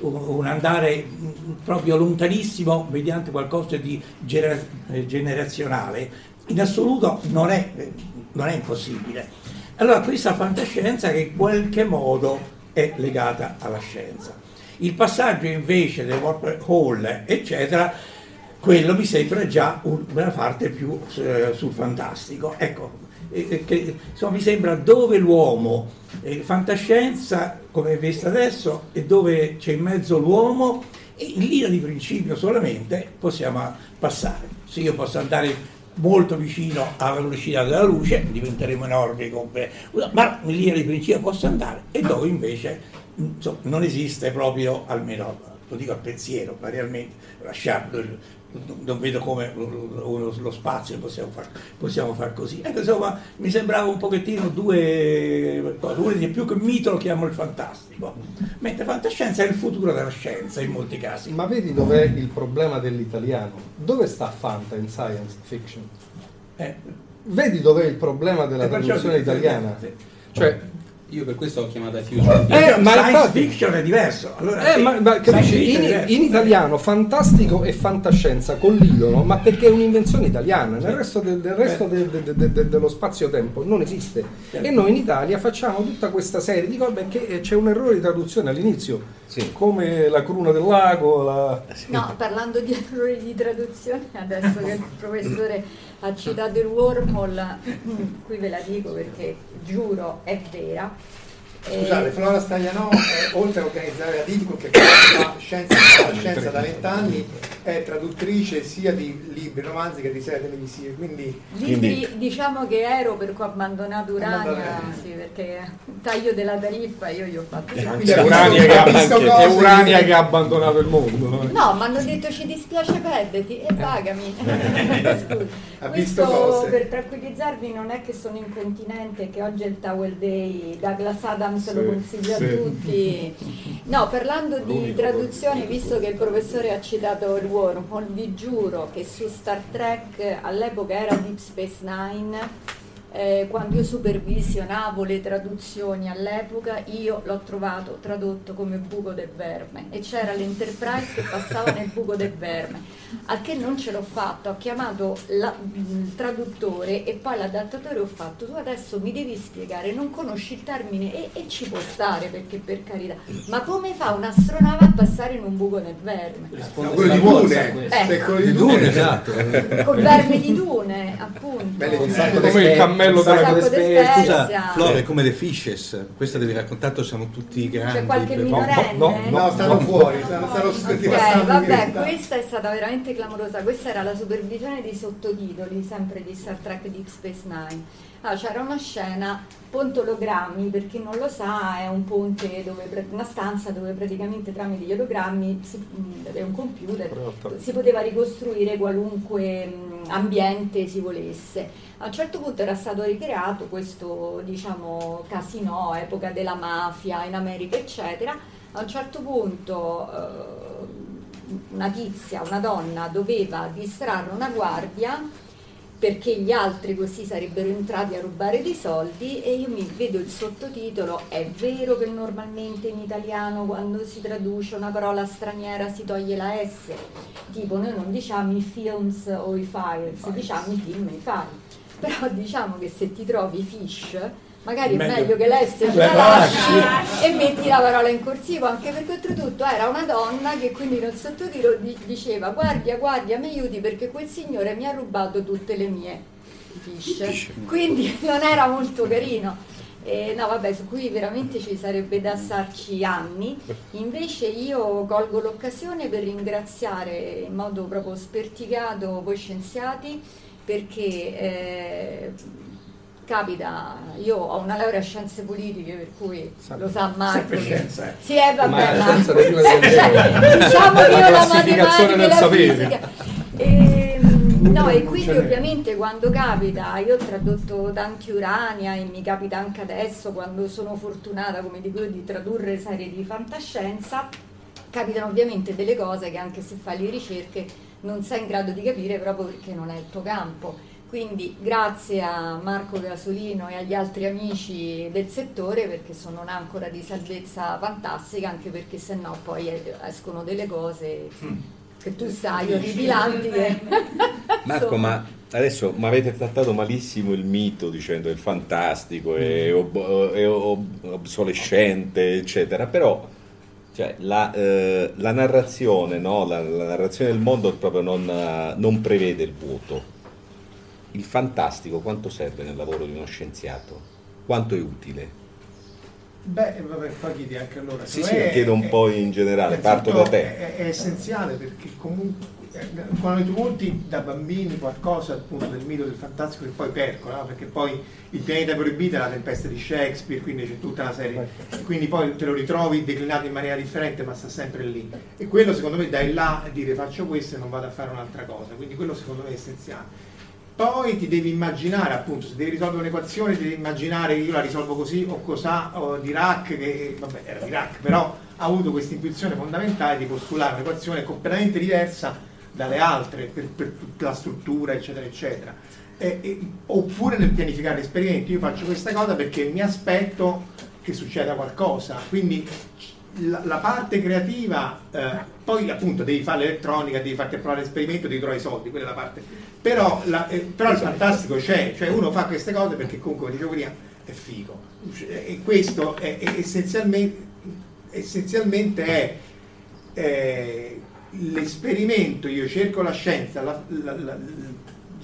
un, un andare mm, proprio lontanissimo mediante qualcosa di genera- eh, generazionale, in assoluto non è, eh, non è impossibile. Allora questa fantascienza che in qualche modo è legata alla scienza. Il passaggio invece del wormhole, eccetera, quello mi sembra già un- una parte più eh, sul fantastico. Ecco, eh, eh, che, insomma, mi sembra dove l'uomo, eh, fantascienza come è vista adesso, e dove c'è in mezzo l'uomo, e in linea di principio solamente possiamo passare. Se io posso andare molto vicino alla velocità della luce, diventeremo enormi ma in linea di principio posso andare, e dove invece insomma, non esiste proprio, almeno lo dico al pensiero, ma realmente lasciando il- non vedo come lo, lo spazio possiamo far, possiamo far così. Ecco, insomma, mi sembrava un pochettino due cose. Uno di più che mito lo chiamo il fantastico, mentre fantascienza è il futuro della scienza in molti casi. Ma vedi dov'è il problema dell'italiano? Dove sta Fanta in science fiction? Eh, Vedi dov'è il problema della E perciò traduzione dico, italiana? sì. Cioè, Io per questo ho chiamato Future. Eh, ma science infatti- fiction è diverso. Allora, Eh, sì, ma, ma capisci, in, diverso. in italiano fantastico e fantascienza collidono, ma perché è un'invenzione italiana, nel resto, del, del resto de- de- de- de- dello spazio-tempo non esiste. Certo. E noi in Italia facciamo tutta questa serie di cose perché eh, c'è un errore di traduzione all'inizio, Sì. come la cruna del lago, la... No, parlando di errori di traduzione, adesso che il professore ha citato il wormhole, qui ve la dico perché giuro è vera. Eh, Scusate, Flora Stagliano, eh, oltre a organizzare la Ditico che fa scienza, scienza da vent'anni, è traduttrice sia di libri, romanzi che di serie televisive, quindi Libri, Quindi- diciamo che ero per cui ho abbandonato Urania, Abbandonato. sì, perché taglio della tariffa io gli ho fatto quindi- È Urania, che ha, visto è cose Urania che- che ha abbandonato il mondo. no? No, mi hanno detto ci dispiace perderti e pagami. Scusa. Ha visto Questo cose. per tranquillizzarvi non è che sono incontinente, che oggi è il Towel Day, Douglas Adams lo Sì, consiglio sì. a tutti. No, parlando di L'unico traduzioni, visto che il professore ha citato il wormhole, vi giuro che su Star Trek all'epoca era Deep Space Nine. Eh, quando io supervisionavo le traduzioni all'epoca, io l'ho trovato tradotto come buco del verme e c'era l'Enterprise che passava nel buco del verme. A che non ce l'ho fatto, ho chiamato la, il traduttore e poi l'adattatore ho fatto, tu adesso mi devi spiegare, non conosci il termine e, e ci può stare perché per carità, ma come fa un'astronave a passare in un buco nel verme? No, quello di Dune, Eh. quello di Dune, esatto. Col verme di Dune, appunto. Belle Come figure. il cammello Un della sacco di Scusa, è come The Fishes, questa devi raccontato, siamo tutti grandi. C'è qualche minorenne? no, No, stanno fuori, stanno, stanno Ok, vabbè, questa è stata veramente clamorosa. Questa era la supervisione dei sottotitoli, sempre di Star Trek Deep Space Nine. Ah, c'era una scena, ponte ologrammi, per chi non lo sa, è un ponte dove una stanza dove praticamente tramite gli ologrammi si, è un computer, si poteva ricostruire qualunque ambiente si volesse. A un certo punto era stato ricreato questo, diciamo, casino, epoca della mafia in America, eccetera. A un certo punto eh, una tizia, una donna, doveva distrarre una guardia perché gli altri così sarebbero entrati a rubare dei soldi e io mi vedo il sottotitolo, è vero che normalmente in italiano quando si traduce una parola straniera si toglie la S, tipo noi non diciamo i films o i files, diciamo i film e i file, però diciamo che se ti trovi fish magari è Meglio. meglio che la S ce la lasci e metti la parola in corsivo anche perché oltretutto era una donna che quindi nel sottotitolo di- diceva guardia guardia mi aiuti perché quel signore mi ha rubato tutte le mie fish. Quindi non era molto carino. Eh, no vabbè su cui veramente ci sarebbe da starci anni. Invece io colgo l'occasione per ringraziare in modo proprio sperticato voi scienziati perché eh, capita, io ho una laurea in scienze politiche, per cui lo sa Marco. sempre scienza, eh. Sì, eh, vabbè, Ma è ma- scienza Cioè, diciamo che io la classificazione matematica del e la sapere. fisica. Ehm, no, e quindi ovviamente quando capita, io ho tradotto tanti Urania e mi capita anche adesso quando sono fortunata, come dico io, di tradurre serie di fantascienza, capitano ovviamente delle cose che anche se fai le ricerche non sei in grado di capire proprio perché non è il tuo campo. Quindi grazie a Marco Gasolino e agli altri amici del settore perché sono un'ancora di salvezza fantastica, anche perché sennò poi eh, escono delle cose che tu sai, orripilanti. che- Marco, ma adesso mi avete trattato malissimo il mito dicendo il fantastico è, ob- è ob- obsolescente, eccetera, però cioè, la, eh, la narrazione, no? la, la narrazione del mondo proprio non, non prevede il vuoto. Il fantastico quanto serve nel lavoro di uno scienziato? Quanto è utile? Beh, vabbè, poi chiedi anche allora. Sì, secondo sì, me chiedo un è- po' in generale, è parto da te. È, è essenziale perché comunque eh, quando tu monti da bambini qualcosa appunto del mito del fantastico che poi percola, no? perché poi il pianeta proibito è la tempesta di Shakespeare, quindi c'è tutta una serie, e quindi poi te lo ritrovi declinato in maniera differente ma sta sempre lì. E quello secondo me dai là a dire faccio questo e non vado a fare un'altra cosa, quindi quello secondo me è essenziale. Poi ti devi immaginare, appunto, se devi risolvere un'equazione, devi immaginare che io la risolvo così o cos'ha o Dirac, che vabbè era Dirac, però ha avuto questa intuizione fondamentale di postulare un'equazione completamente diversa dalle altre per, per tutta la struttura, eccetera, eccetera. E- e- oppure nel pianificare l'esperimento, io faccio questa cosa perché mi aspetto che succeda qualcosa, quindi la, la parte creativa, eh, poi appunto devi fare l'elettronica, devi farti provare l'esperimento, devi trovare i soldi, quella è la parte. Però, la- eh, però il fantastico c'è, cioè uno fa queste cose perché comunque, come dicevo prima, è figo. E questo è, è essenzialmente, essenzialmente è eh, l'esperimento, io cerco la scienza, la-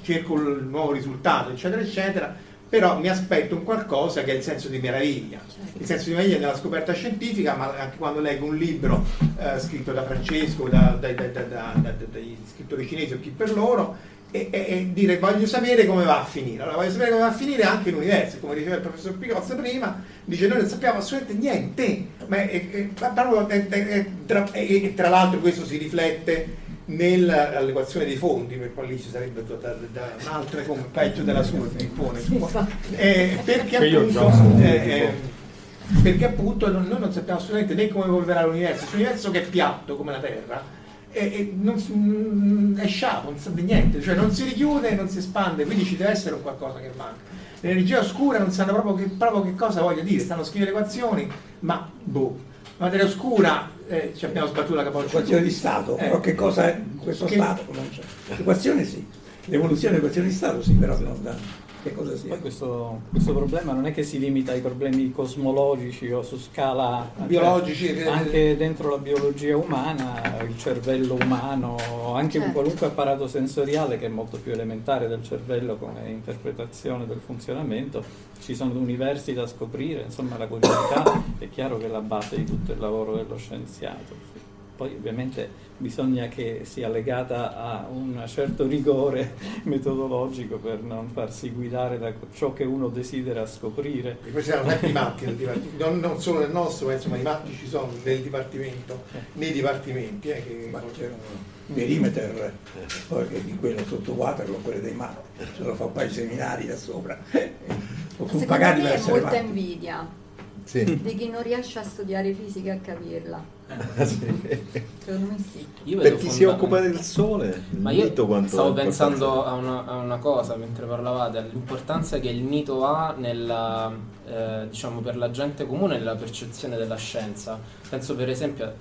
cerco il nuovo risultato, eccetera, eccetera, però mi aspetto un qualcosa che è il senso di meraviglia. Il senso di meraviglia nella scoperta scientifica, ma anche quando leggo un libro eh, scritto da Francesco, da- da- da- da- dagli scrittori cinesi o chi per loro, e, e- e dire voglio sapere come va a finire. Allora voglio sapere come va a finire anche l'universo, come diceva il professor Picozza prima, dice noi non sappiamo assolutamente niente, ma è- è- è- tra l'altro questo si riflette nell'equazione dei fondi, per poi lì ci sarebbe tutta da, un'altra come peggio della sua il pippone. Eh, perché appunto, eh, eh, perché appunto non- noi non sappiamo assolutamente né come evolverà l'universo, questo universo che è piatto come la Terra e, e non mm, è sciapo, non sa di niente, cioè non si richiude e non si espande, quindi ci deve essere un qualcosa che manca. L'energia oscura non sanno proprio che, proprio che cosa voglia dire, stanno a scrivere equazioni, ma boh. Materia oscura, eh, ci abbiamo sbattuto la capoccia. Equazione di Stato, Eh. però che cosa è questo Che- Stato? Non c'è. L'equazione sì, l'evoluzione dell'equazione di Stato sì, però non da che cosa sia. Poi questo, questo problema non è che si limita ai problemi cosmologici o su scala Biologici, cioè, anche dentro la biologia umana, il cervello umano, anche Certo. qualunque apparato sensoriale che è molto più elementare del cervello come interpretazione del funzionamento, ci sono universi da scoprire, insomma la curiosità è chiaro che è la base di tutto il lavoro dello scienziato. Poi ovviamente bisogna che sia legata a un certo rigore metodologico per non farsi guidare da ciò che uno desidera scoprire. E poi ci sono sempre i matti nel dipartimento, non, non solo nel nostro, ma insomma i matti ci sono nel dipartimento, nei dipartimenti. Eh, che... Ma c'è un perimeter poi che di quello sotto Waterloo, quello dei matti, ce lo fa poi i seminari da sopra. Sono Secondo pagati per me è essere molta matti. invidia Sì. di chi non riesce a studiare fisica e a capirla. Secondo me sì. Per chi si occupa del sole, Ma io stavo pensando a una, a una cosa mentre parlavate, all'importanza che il mito ha nella, eh, diciamo, per la gente comune nella percezione della scienza. Penso per esempio,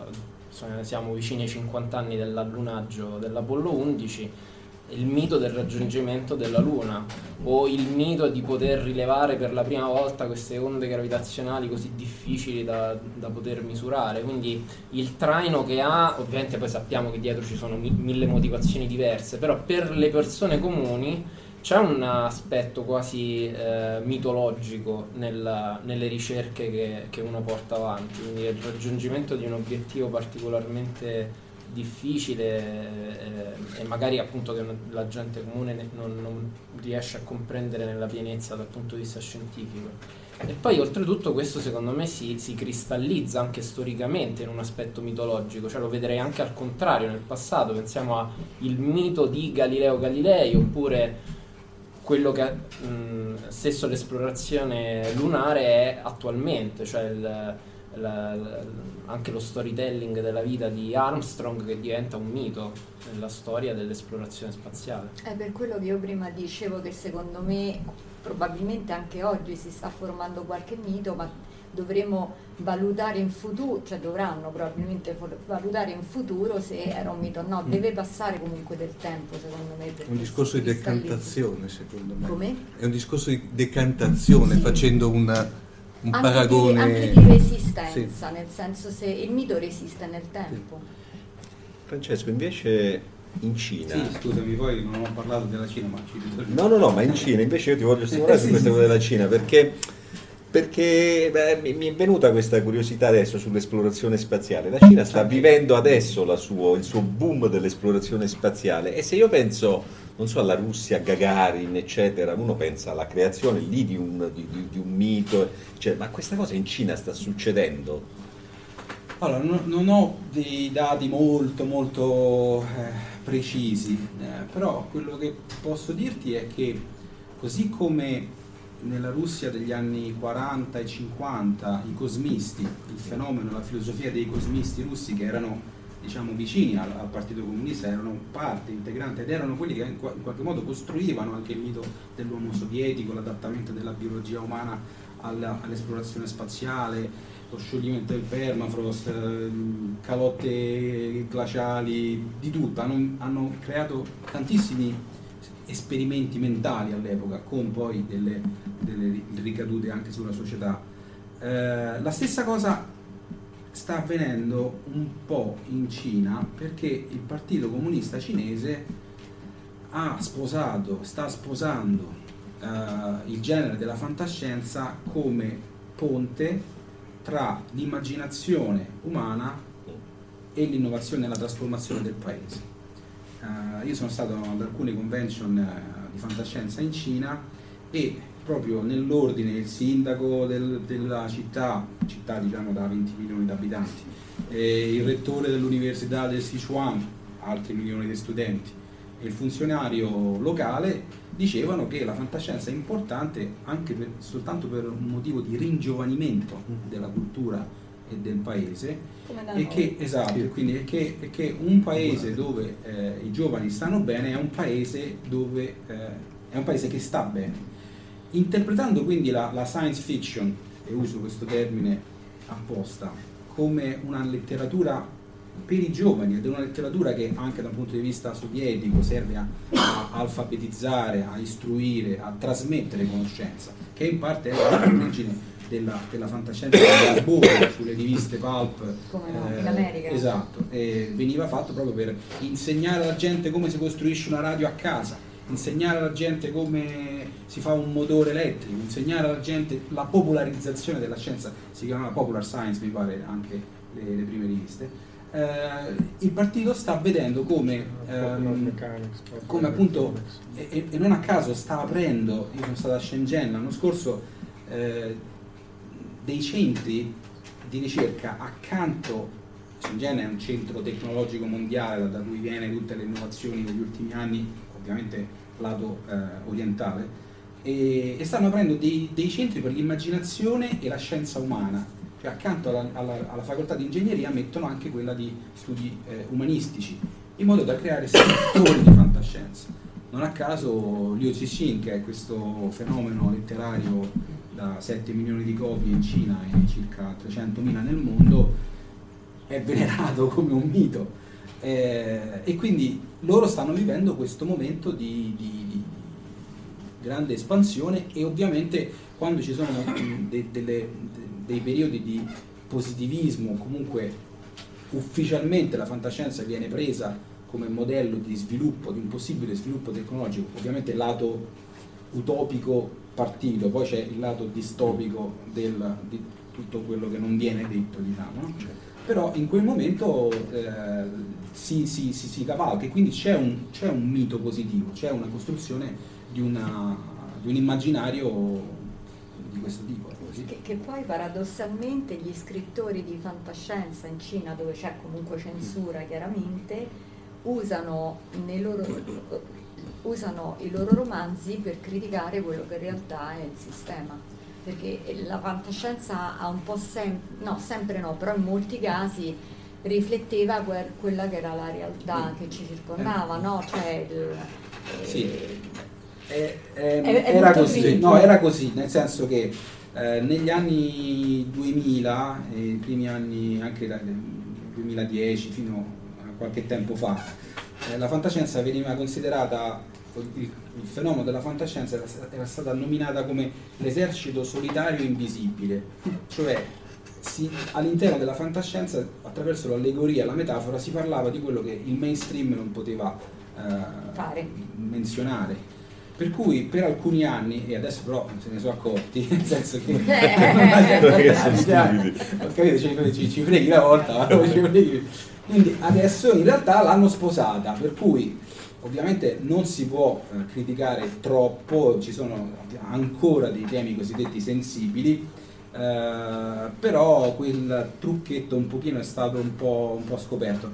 insomma, siamo vicini ai 50 anni dell'allunaggio dell'Apollo 11, il mito del raggiungimento della Luna o il mito di poter rilevare per la prima volta queste onde gravitazionali così difficili da, da poter misurare. Quindi il traino che ha, ovviamente poi sappiamo che dietro ci sono mi- mille motivazioni diverse, però per le persone comuni c'è un aspetto quasi eh, mitologico nella- nelle ricerche che, che uno porta avanti, quindi il raggiungimento di un obiettivo particolarmente difficile eh, e magari appunto che la gente comune ne- non, non riesce a comprendere nella pienezza dal punto di vista scientifico. E poi oltretutto questo secondo me si, si cristallizza anche storicamente in un aspetto mitologico, cioè lo vedrei anche al contrario nel passato, pensiamo al mito di Galileo Galilei oppure quello che mh, stesso l'esplorazione lunare è attualmente, cioè il- la- la- anche lo storytelling della vita di Armstrong che diventa un mito nella storia dell'esplorazione spaziale. È per quello che io prima dicevo che secondo me probabilmente anche oggi si sta formando qualche mito, ma dovremo valutare in futuro, cioè dovranno probabilmente fo- valutare in futuro se era un mito o no, deve passare comunque del tempo secondo me. È un discorso di decantazione, secondo me. Come? È un discorso di decantazione, Sì. facendo una- un Anche paragone. Di, anche di resistenza, Sì. nel senso se il mito resiste nel tempo. Francesco, invece in Cina. Sì, scusami, poi non ho parlato della Cina, ma ci. No, no, no, ma in Cina invece io ti voglio stimolare su Sì, questa sì. cosa della Cina perché, perché beh, mi, mi è venuta questa curiosità adesso sull'esplorazione spaziale. La Cina sta vivendo adesso la suo- il suo boom dell'esplorazione spaziale e se io penso, non so, alla Russia, Gagarin, eccetera, uno pensa alla creazione lì di un, di- di- di un mito, cioè, ma questa cosa in Cina sta succedendo? Allora, no- non ho dei dati molto molto eh, precisi, eh, però quello che posso dirti è che così come nella Russia degli anni 40 e 50 i cosmisti, il fenomeno, la filosofia dei cosmisti russi che erano diciamo vicini al, al Partito Comunista, erano parte integrante ed erano quelli che in, qua- in qualche modo costruivano anche il mito dell'uomo sovietico, l'adattamento della biologia umana alla- all'esplorazione spaziale, lo scioglimento del permafrost, ehm, calotte glaciali, di tutto, hanno, hanno creato tantissimi esperimenti mentali all'epoca con poi delle, delle ricadute anche sulla società. Eh, la stessa cosa sta avvenendo un po' in Cina perché il Partito Comunista Cinese ha sposato, sta sposando eh, il genere della fantascienza come ponte tra l'immaginazione umana e l'innovazione e la trasformazione del paese. Eh, io sono stato ad alcune convention eh, di fantascienza in Cina e proprio nell'ordine il sindaco del- della città, città diciamo da 20 milioni di abitanti, e il rettore dell'università del Sichuan, altri milioni di studenti, e il funzionario locale dicevano che la fantascienza è importante anche per- soltanto per un motivo di ringiovanimento della cultura e del paese e che, esatto, e quindi è che, è che un paese dove eh, i giovani stanno bene è un paese dove eh, è un paese che sta bene. Interpretando quindi la, la science fiction, e uso questo termine apposta, come una letteratura per i giovani ed è una letteratura che anche da un punto di vista sovietico serve a, a alfabetizzare, a istruire, a trasmettere conoscenza, che in parte è l'origine della, della fantascienza degli albori sulle riviste pulp come no, eh, in America. esatto, e veniva fatto proprio per insegnare alla gente come si costruisce una radio a casa insegnare alla gente come si fa un motore elettrico insegnare alla gente la popolarizzazione della scienza si chiamava Popular Science mi pare anche le, le prime riviste eh, il partito sta vedendo come, ehm, come appunto, e, e, non a caso sta aprendo, io sono stato a Shenzhen l'anno scorso, eh, dei centri di ricerca accanto, Shenzhen è un centro tecnologico mondiale da cui viene tutte le innovazioni degli ultimi anni, ovviamente lato eh, orientale, e, e, stanno aprendo dei, dei centri per l'immaginazione e la scienza umana cioè accanto alla, alla, alla, facoltà di ingegneria mettono anche quella di studi eh, umanistici, in modo da creare settori di fantascienza. Non a caso Liu Cixin, che è questo fenomeno letterario da 7 milioni di copie in Cina e circa 300 mila nel mondo, è venerato come un mito. Eh, e quindi loro stanno vivendo questo momento di, di, di grande espansione e ovviamente quando ci sono de, delle, dei periodi di positivismo, comunque ufficialmente la fantascienza viene presa come modello di sviluppo, di un possibile sviluppo tecnologico, ovviamente lato utopico partito, poi c'è il lato distopico del, di tutto quello che non viene detto, diciamo. No? Però in quel momento eh, si, si, si, si, cavalca e quindi c'è un, c'è un, mito positivo, c'è una costruzione di, una, di un immaginario di questo tipo. Che, che, poi paradossalmente gli scrittori di fantascienza in Cina, dove c'è comunque censura chiaramente, usano, loro, usano i loro romanzi per criticare quello che in realtà è il sistema. Perché la fantascienza ha un po' sempre, no, sempre no, però in molti casi rifletteva quella che era la realtà che ci circondava, no? Cioè il, sì. Eh, era, così, no, era così, nel senso che eh, negli anni 2000, e i primi anni anche dal 2010 fino a qualche tempo fa, eh, la fantascienza veniva considerata, il, il fenomeno della fantascienza era, era, stata nominata come l'esercito solitario invisibile, cioè si, all'interno della fantascienza, attraverso l'allegoria, la metafora, si parlava di quello che il mainstream non poteva eh, menzionare per cui per alcuni anni, e adesso però non se ne sono accorti, nel senso che... Eh. Ho capito, ci, ci, ci freghi una volta, quindi adesso in realtà l'hanno sposata, per cui ovviamente non si può eh, criticare troppo, ci sono ancora dei temi cosiddetti sensibili, eh, però quel trucchetto un pochino è stato un po', un po' scoperto.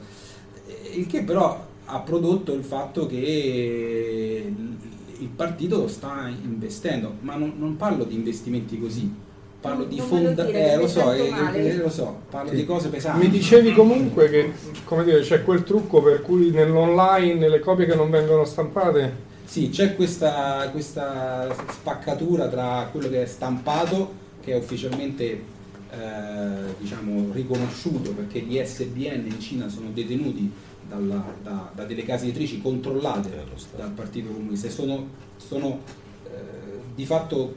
Il che però ha prodotto il fatto che il partito lo sta investendo, ma non, non parlo di investimenti così, parlo di fonda... Eh, lo so, eh, eh, lo so, parlo sì. di cose pesanti. Mi dicevi comunque che, come dire, c'è quel trucco per cui nell'online le copie che non vengono stampate... Sì, c'è questa, questa spaccatura tra quello che è stampato, che è ufficialmente eh, diciamo, riconosciuto perché gli SBN in Cina sono detenuti dalla, da, da, delle case editrici controllate dal Partito Comunista e sono, sono eh, di fatto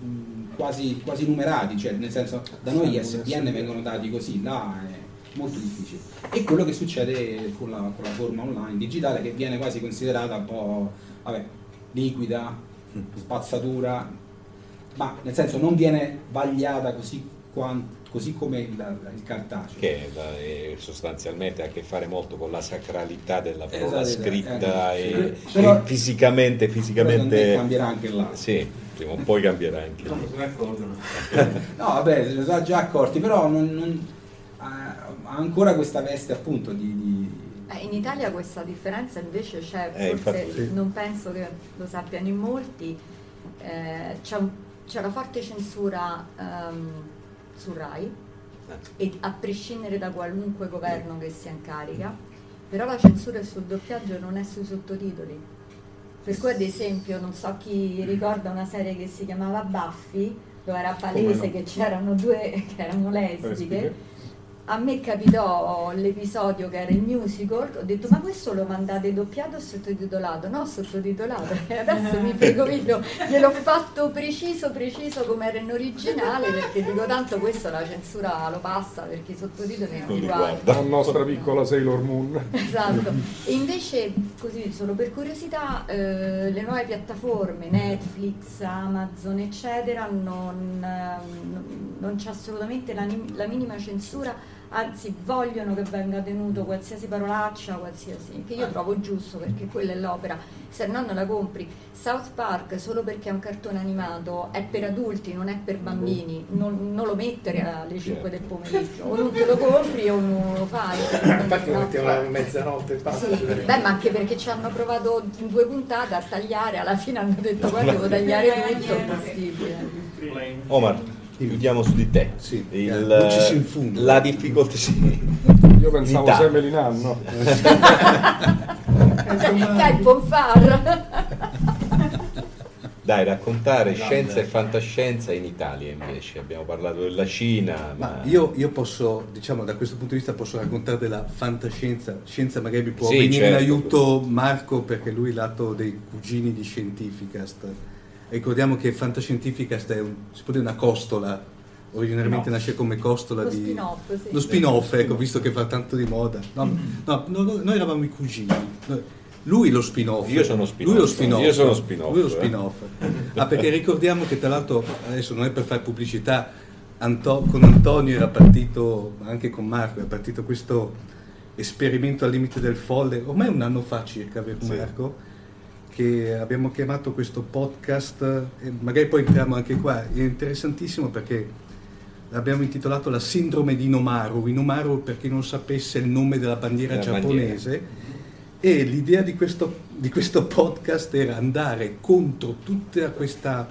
mh, quasi, quasi, numerati, cioè nel senso da noi gli SPN vengono dati così, là è molto difficile. E quello che succede con la, con la forma online digitale che viene quasi considerata un po' vabbè, liquida, spazzatura, ma nel senso non viene vagliata così quanto così come il, il cartaceo. Che è, sostanzialmente ha a che fare molto con la sacralità della parola esatto, scritta eh, e, però, e, fisicamente, fisicamente cambierà anche là. Sì, prima o poi cambierà anche là. no, vabbè, se ne sono già accorti, però non, non, ha ancora questa veste appunto di, di eh, in Italia questa differenza invece c'è, eh, forse infatti, sì. non penso che lo sappiano in molti, eh, c'è, un, c'è, una forte censura um, su RAI e a prescindere da qualunque governo che sia in carica, però la censura sul doppiaggio non è sui sottotitoli. Per cui ad esempio, non so chi ricorda una serie che si chiamava Buffy, dove era palese no? che c'erano due che erano lesbiche. A me capitò l'episodio che era il musical, ho detto ma questo lo mandate doppiato o sottotitolato? No, sottotitolato. E adesso mi frego io, gliel'ho fatto preciso, preciso come era in originale, perché dico tanto questo la censura lo passa perché i sottotitoli non li guarda. La nostra piccola Sailor Moon. Esatto, e invece così solo per curiosità eh, le nuove piattaforme, Netflix, Amazon eccetera, non, ehm, non c'è assolutamente la, la minima censura, anzi vogliono che venga tenuto qualsiasi parolaccia, qualsiasi, che io trovo giusto perché quella è l'opera, se no non la compri. South Park solo perché è un cartone animato è per adulti, non è per bambini, non, non lo mettere alle 5 del pomeriggio, o non te lo compri o non lo fai. Infatti lo mettiamo a mezzanotte e. Sì, beh, ma anche perché ci hanno provato in due puntate a tagliare, alla fine hanno detto guarda devo tagliare tutto, è impossibile. Omar, chiudiamo su di te. Sì, Il- eh, non ci si infonde. la difficoltà, sì. Io pensavo L'Italia. Semelinan, no? Dai, Ponfar! Dai, raccontare scienza e fantascienza in Italia invece. Abbiamo parlato della Cina, ma, Ma io, io posso, diciamo, da questo punto di vista posso raccontare della fantascienza. Scienza magari può Sì, venire in certo. aiuto Marco perché lui è lato dei cugini di Scientificast. Ricordiamo che Fantascientificast è un, si può dire una costola, originariamente nasce come costola Lo di... spin-off, sì. Lo spin-off, ecco, visto che fa tanto di moda. No, no, no, no, noi eravamo i cugini. Noi- Lui lo spin-off. Io sono spin-off. Lui lo spin-off. Io sono spin-off, Lui lo eh. spin-off. Ah, perché ricordiamo che tra l'altro, adesso non è per fare pubblicità, Anto- con Antonio era partito, ma anche con Marco, è partito questo esperimento al limite del folle, ormai un anno fa circa, vero Sì. Marco? Che abbiamo chiamato questo podcast, magari poi entriamo anche qua, è interessantissimo perché l'abbiamo intitolato La sindrome di Inomaru. Inomaru, per chi non sapesse, il nome della bandiera La giapponese. E l'idea di questo, di questo podcast era andare contro tutta questa,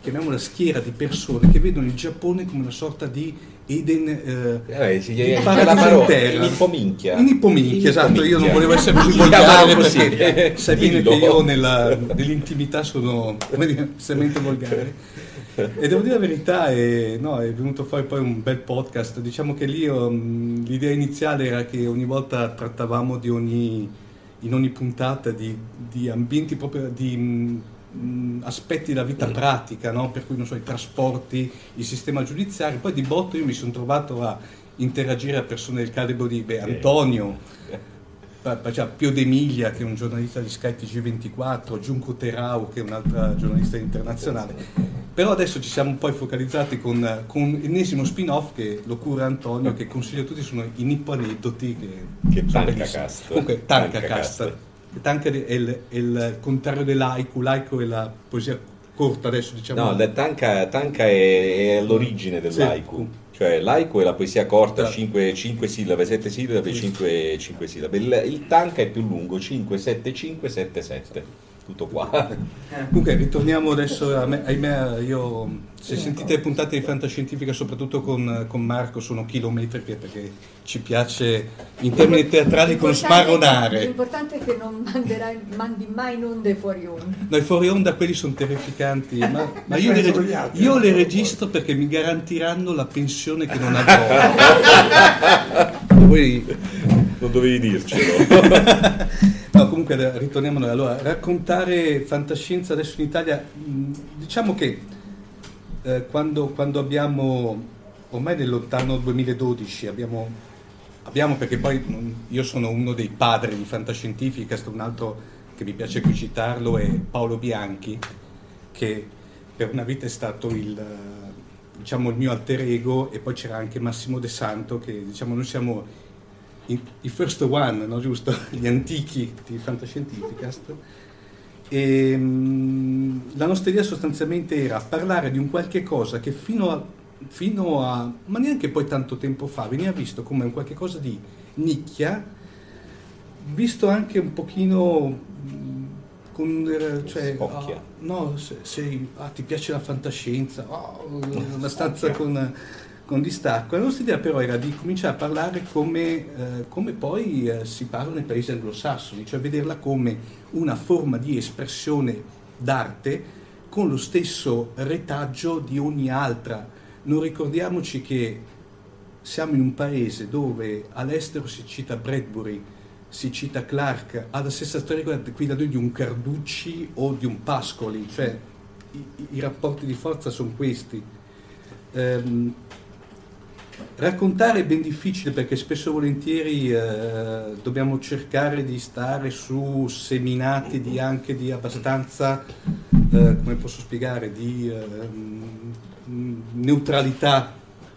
chiamiamola schiera di persone che vedono il Giappone come una sorta di Eden eh, Eh, si di chiama paradiso in terra. Inippominchia. In Ippominchia, esatto, io non volevo essere così Chiamalo volgare perché eh, sai bene che io nella, nell'intimità sono estremamente volgare. E devo dire la verità, è, no, è venuto fuori poi un bel podcast. Diciamo che lì um, l'idea iniziale era che ogni volta trattavamo di ogni, in ogni puntata di, di ambienti proprio di mm, aspetti della vita pratica, no? per cui non so, i trasporti, il sistema giudiziario. Poi di botto io mi sono trovato a interagire a persone del calibro di beh, Antonio, cioè, Pio De Miglia che è un giornalista di Sky TG24, Giunco Terau che è un'altra giornalista internazionale. Però adesso ci siamo poi focalizzati con, con l'ennesimo spin-off che lo cura Antonio, che consiglio a tutti, sono i Nippo Aneddoti. Che, Che sono. Comunque, Tankacast. È il, è il contrario dell'aiku, l'aiku è la poesia corta adesso diciamo. No, tanca, tanca è, è all'origine dell'aiku. Cioè l'aiku è la poesia corta, Sì. 5, sillabe, 7 sillabe, 5, sillabe. Il, il tanka è più lungo, 5, 7, 5, 7, 7. Tutto qua. Comunque ritorniamo adesso, a me, ahimè, io, se sentite le puntate di fantascientifica soprattutto con, con Marco sono chilometriche perché ci piace in termini teatrali con L'importante- smaronare. L'importante è che non manderai, mandi mai in onde fuori onda. Noi fuori onda quelli sono terrificanti, ma, ma io, le, reg- io le registro perché mi garantiranno la pensione che non avrò. Voi Non dovevi dircelo. No, comunque eh, ritorniamo noi. Allora, raccontare fantascienza adesso in Italia, mh, diciamo che eh, quando, quando abbiamo, ormai nel lontano 2012, abbiamo, abbiamo perché poi mh, io sono uno dei padri di fantascientifica, un altro che mi piace qui citarlo è Paolo Bianchi, che per una vita è stato il, diciamo, il mio alter ego e poi c'era anche Massimo De Santo che diciamo noi siamo i, i first one, no, giusto? Gli antichi di Fantascientificast. E, mm, la nostra idea sostanzialmente era parlare di un qualche cosa che fino a, fino a, ma neanche poi tanto tempo fa, veniva visto come un qualche cosa di nicchia, visto anche un pochino con, eh, cioè, ah, no, se, se- ah, ti piace la fantascienza, ah, una stanza con, con distacco. La nostra idea però era di cominciare a parlare come, eh, come poi eh, si parla nei paesi anglosassoni, cioè vederla come una forma di espressione d'arte con lo stesso retaggio di ogni altra. Non ricordiamoci che siamo in un paese dove all'estero si cita Bradbury, si cita Clark, ha la stessa storia qui da noi di un Carducci o di un Pascoli, cioè i, i rapporti di forza sono questi. Um, Raccontare è ben difficile perché spesso e volentieri eh, dobbiamo cercare di stare su seminati di anche di abbastanza, eh, come posso spiegare, di eh, neutralità,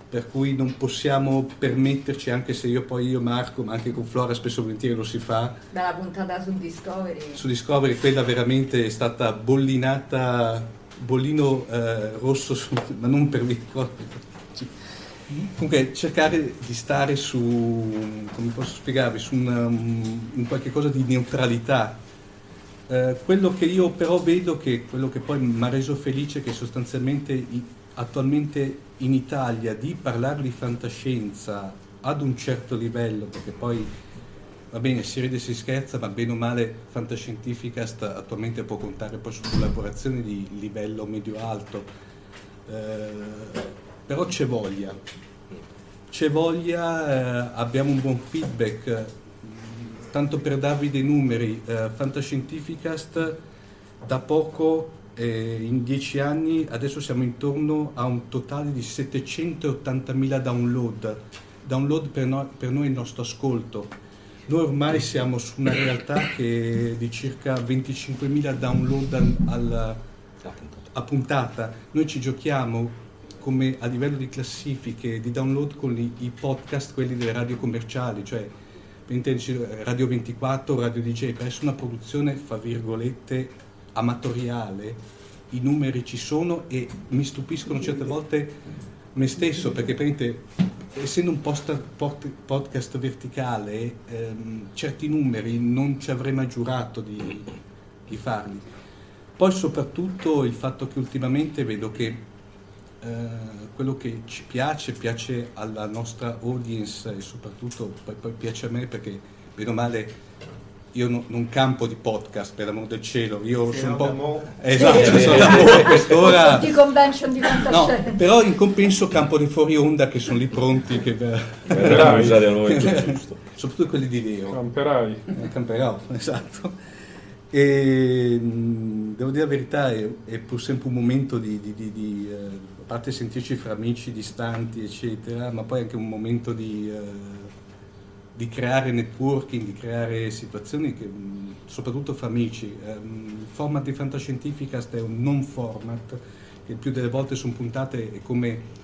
per cui non possiamo permetterci, anche se io poi io Marco, ma anche con Flora spesso e volentieri lo si fa. Dalla puntata su Discovery. Su Discovery quella veramente è stata bollinata, bollino eh, rosso, su, ma non per me Comunque cercare di stare su, come posso spiegarvi, su una, un qualche cosa di neutralità. Eh, quello che io però vedo, che quello che poi mi ha reso felice, è che sostanzialmente attualmente in Italia di parlare di fantascienza ad un certo livello, perché poi va bene, si ride e si scherza, ma bene o male Fantascientificast attualmente può contare poi su collaborazioni di livello medio-alto. Eh, però c'è voglia, c'è voglia, eh, abbiamo un buon feedback, tanto per darvi dei numeri, eh, Fantascientificast da poco, eh, in dieci anni, adesso siamo intorno a un totale di 780.000 download, download per, no, per noi il nostro ascolto. Noi ormai siamo su una realtà che è di circa 25.000 download al, al, a puntata. Noi ci giochiamo come a livello di classifiche, di download con i, i podcast, quelli delle radio commerciali, cioè Radio 24, Radio DJ, per essere una produzione, fra virgolette, amatoriale, i numeri ci sono e mi stupiscono certe volte me stesso, perché essendo un post, pod, podcast verticale, ehm, certi numeri non ci avrei mai giurato di, di farli. Poi soprattutto il fatto che ultimamente vedo che eh, quello che ci piace, piace alla nostra audience e soprattutto poi, poi piace a me perché bene o male io no, non campo di podcast per l'amor del cielo, io sì, sono un po'... Esatto, sì, sono a quest'ora... Di convention di fantascienza. No, però in compenso campo di fuori onda che sono lì pronti che... Camperai. soprattutto quelli di Leo. Camperai. Eh, camperò, esatto. E devo dire la verità, è, è pur sempre un momento di, di, di, di eh, a parte sentirci fra amici distanti, eccetera, ma poi anche un momento di, eh, di creare networking, di creare situazioni, che, soprattutto fra amici. Eh, il format di Fantascientificast è un non format, che più delle volte sono puntate, e come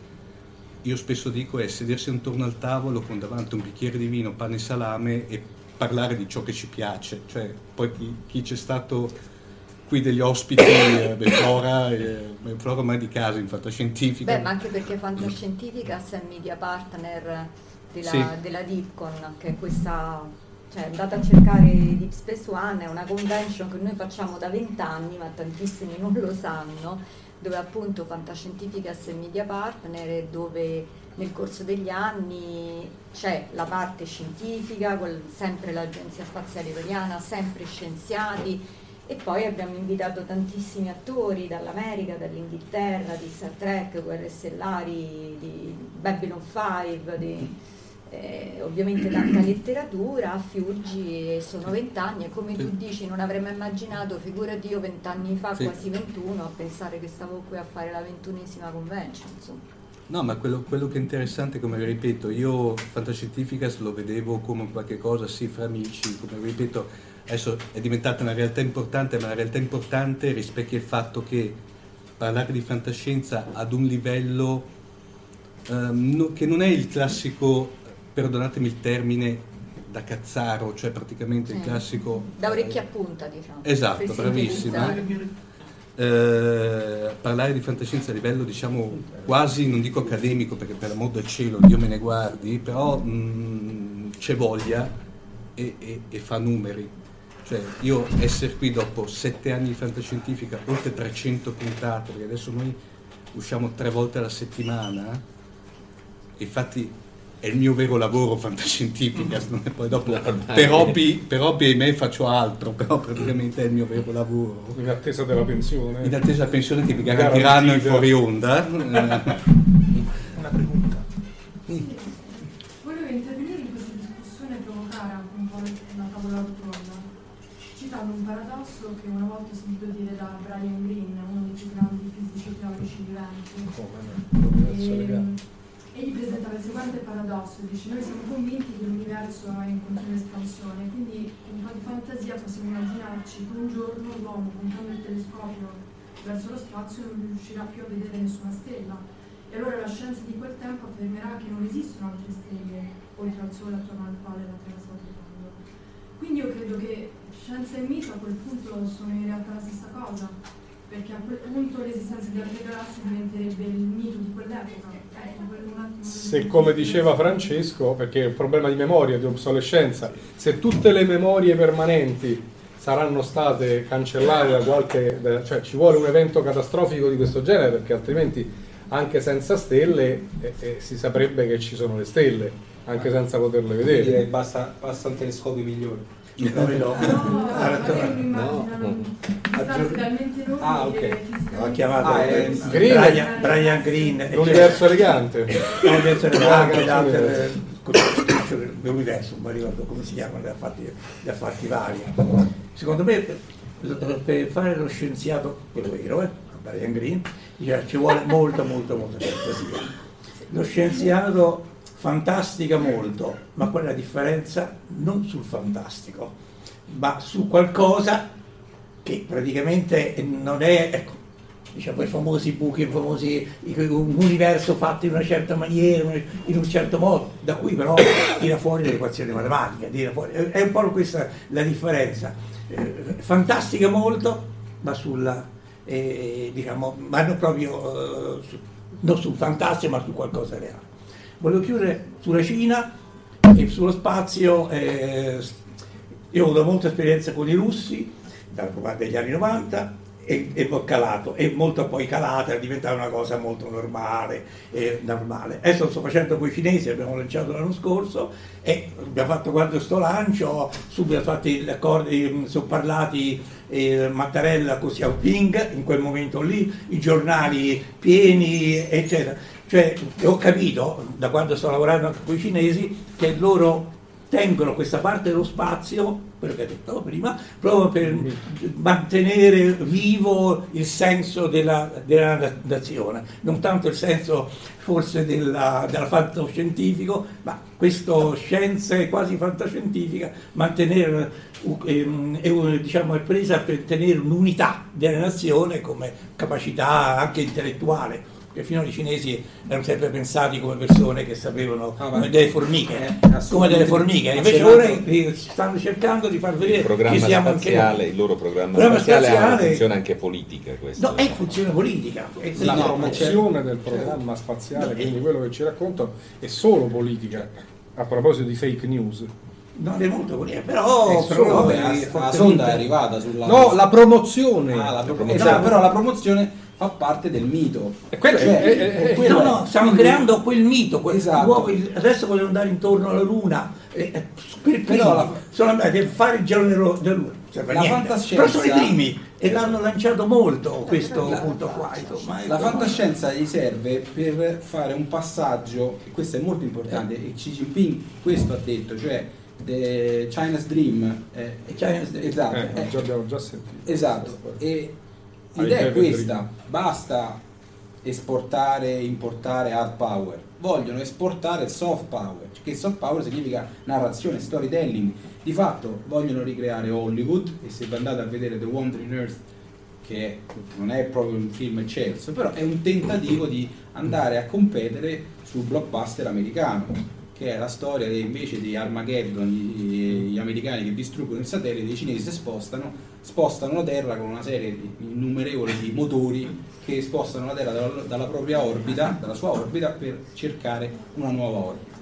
io spesso dico, è sedersi intorno al tavolo con davanti un bicchiere di vino, pane e salame e parlare di ciò che ci piace, cioè poi chi, chi c'è stato qui degli ospiti, eh, Flora, eh, Flora mai di casa in fantascientifica. Beh, ma anche perché Fantascientifica è media partner della, sì. della Dipcon, che è questa, cioè andate a cercare Deep Space One, è una convention che noi facciamo da vent'anni, ma tantissimi non lo sanno, dove appunto Fantascientifica è media partner e dove nel corso degli anni c'è la parte scientifica, sempre l'Agenzia Spaziale Italiana, sempre scienziati e poi abbiamo invitato tantissimi attori dall'America, dall'Inghilterra, di Star Trek, Guerre Stellari, di Babylon 5, di, eh, ovviamente tanta letteratura, a Fiuggi sono vent'anni e come tu dici non avrei mai immaginato, figurati io vent'anni fa, sì. quasi 21, a pensare che stavo qui a fare la ventunesima convention. Insomma. No, ma quello, quello, che è interessante, come ripeto, io Fantascientificas lo vedevo come qualche cosa, sì, fra amici, come ripeto, adesso è diventata una realtà importante, ma una realtà importante rispecchia il fatto che parlare di fantascienza ad un livello um, no, che non è il classico, perdonatemi il termine, da cazzaro, cioè praticamente il classico... Da orecchia a punta, diciamo. Esatto, bravissima eh, parlare di fantascienza a livello diciamo quasi, non dico accademico perché per l'amor del cielo Dio me ne guardi, però mh, mm, c'è voglia e, e, e, fa numeri. Cioè io essere qui dopo sette anni di fantascientifica, oltre 300 puntate, perché adesso noi usciamo tre volte alla settimana, infatti è il mio vero lavoro fantascientifica, poi dopo per hobby, per hobby ahimè faccio altro, però praticamente è il mio vero lavoro. In attesa della pensione. In attesa della pensione che mi garantiranno in fuori onda. Una pregunta. Volevo intervenire in questa discussione e provocare anche un po' una tavola rotonda, citando un paradosso che una volta ho sentito dire da Brian Greene, uno dei più grandi fisici teorici viventi. Come? egli presentava il seguente paradosso, dice noi siamo convinti che l'universo è in continua espansione, quindi con un po' di fantasia possiamo immaginarci che un giorno l'uomo puntando il telescopio verso lo spazio non riuscirà più a vedere nessuna stella. E allora la scienza di quel tempo affermerà che non esistono altre stelle oltre al Sole attorno al quale la Terra sta ruotando. Quindi io credo che scienza e mito a quel punto sono in realtà la stessa cosa, perché a quel punto l'esistenza di altre galassie diventerebbe il mito di quell'epoca. Se come diceva Francesco, perché è un problema di memoria, di obsolescenza, se tutte le memorie permanenti saranno state cancellate da qualche... cioè ci vuole un evento catastrofico di questo genere perché altrimenti anche senza stelle eh, eh, si saprebbe che ci sono le stelle, anche senza poterle vedere. Direi basta, basta un telescopio migliore. No, no, no. Ah, ok. L'ha chiamato ah, eh, Brian, Brian Green. L'universo elegante. L'universo elegante, l'universo, non mi ricordo come si chiama, ne ha fatti, ne ha fatti vari. Secondo me per fare lo scienziato, quello vero, eh, Brian Green, ci vuole molta, molta, molta fantasia. Lo scienziato fantastica molto, ma qual la differenza? Non sul fantastico, ma su qualcosa che praticamente non è, ecco, diciamo, i famosi buchi, i famosi, un universo fatto in una certa maniera, in un certo modo, da cui però tira fuori l'equazione matematica, è un po' questa la differenza. Eh, fantastica molto, ma sulla, eh, diciamo, ma non proprio, eh, su, non sul fantastico, ma su qualcosa reale. Volevo chiudere sulla Cina e sullo spazio. Eh, io ho avuto molta esperienza con i russi dagli anni 90 e, e calato, e molto poi calata, è diventata una cosa molto normale, eh, normale. Adesso lo sto facendo con i cinesi, abbiamo lanciato l'anno scorso e abbiamo fatto quando sto lancio, subito fatti gli accordi, sono parlati eh, Mattarella con Xiaoping in quel momento lì, i giornali pieni, eccetera cioè, ho capito, da quando sto lavorando anche con i cinesi, che loro tengono questa parte dello spazio, quello che ho detto prima, proprio per mantenere vivo il senso della, della nazione, non tanto il senso forse della, della fantascientifico, ma questa scienza quasi fantascientifica, mantenere eh, diciamo, è presa per tenere un'unità della nazione come capacità anche intellettuale perché finora i cinesi erano sempre pensati come persone che sapevano ah, come delle formiche, eh, come delle formiche, invece ora stanno cercando di far vedere che siamo spaziale, anche il loro programma, programma spaziale, spaziale ha una funzione anche politica. Questo. No, è funzione politica. È la no, promozione del programma spaziale, no, quindi quello che ci raccontano, è solo politica. A proposito di fake news, non è molto politica, però, però vabbè, la, sonda è arrivata sulla... No, la promozione. Ah, la promozione. Esatto, però la promozione fa parte del mito. E quello cioè, è, è, è, no, no, stiamo quindi, creando quel mito, quel, esatto. adesso vogliono andare intorno alla Luna, eh, eh per però la, sono andati a fare il giro della Luna. La fantascienza, però sono i primi e l'hanno lanciato molto questo la, punto qua. Insomma, la fantascienza gli serve per fare un passaggio, e questo è molto importante, eh. e Xi Jinping questo ha detto, cioè The China's Dream, eh, China's Dream. esatto, eh, eh, abbiamo già sentito esatto e L'idea è questa, basta esportare e importare hard power, vogliono esportare soft power, che soft power significa narrazione, storytelling. Di fatto vogliono ricreare Hollywood e se andate a vedere The Wandering Earth, che non è proprio un film eccelso, però è un tentativo di andare a competere sul blockbuster americano che è la storia invece di Armageddon, gli, gli, americani che distruggono il satellite, i cinesi si spostano, spostano la Terra con una serie di innumerevoli di motori che spostano la Terra dalla, dalla propria orbita, dalla sua orbita, per cercare una nuova orbita.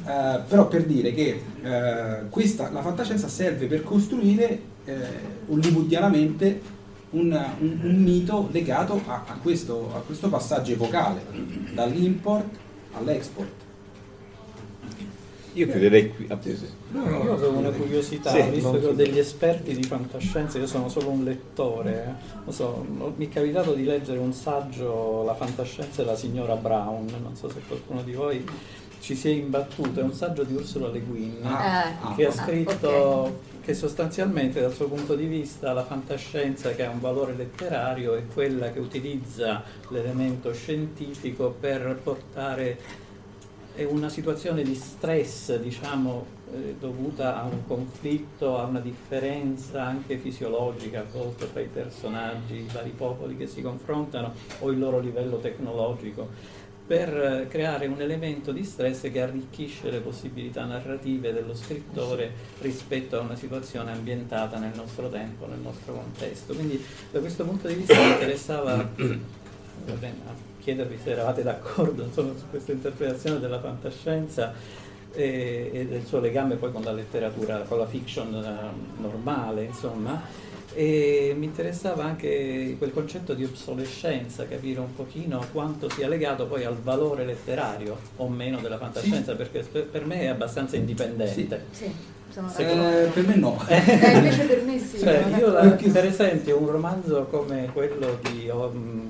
Uh, però per dire che uh, questa, la fantascienza serve per costruire uh, hollywoodianamente un, un, un, mito legato a, a, questo, a questo passaggio epocale, dall'import all'export. Io chiuderei qui. Ah, Io avevo una curiosità, Sì, visto che ho degli esperti di fantascienza, io sono solo un lettore, eh. Non so, no- mi è capitato di leggere un saggio, La fantascienza della signora Brown, non so se qualcuno di voi ci si è imbattuto, è un saggio di Ursula Le Guin Ah, che ha ah, scritto ok. che sostanzialmente dal suo punto di vista la fantascienza che ha un valore letterario è quella che utilizza l'elemento scientifico per portare è una situazione di stress, diciamo, eh, dovuta a un conflitto, a una differenza anche fisiologica a volte tra i personaggi, i vari popoli che si confrontano o il loro livello tecnologico, per eh, creare un elemento di stress che arricchisce le possibilità narrative dello scrittore rispetto a una situazione ambientata nel nostro tempo, nel nostro contesto. Quindi da questo punto di vista mi interessava va bene, a chiedervi se eravate d'accordo insomma, su questa interpretazione della fantascienza e, e del suo legame poi con la letteratura, con la fiction eh, normale, insomma. E mi interessava anche quel concetto di obsolescenza, capire un pochino quanto sia legato poi al valore letterario o meno della fantascienza, perché per me è abbastanza indipendente. Sì, d'accordo. Eh, per me no. Eh, invece per me sì. Cioè, io la- per esempio un romanzo come quello di um,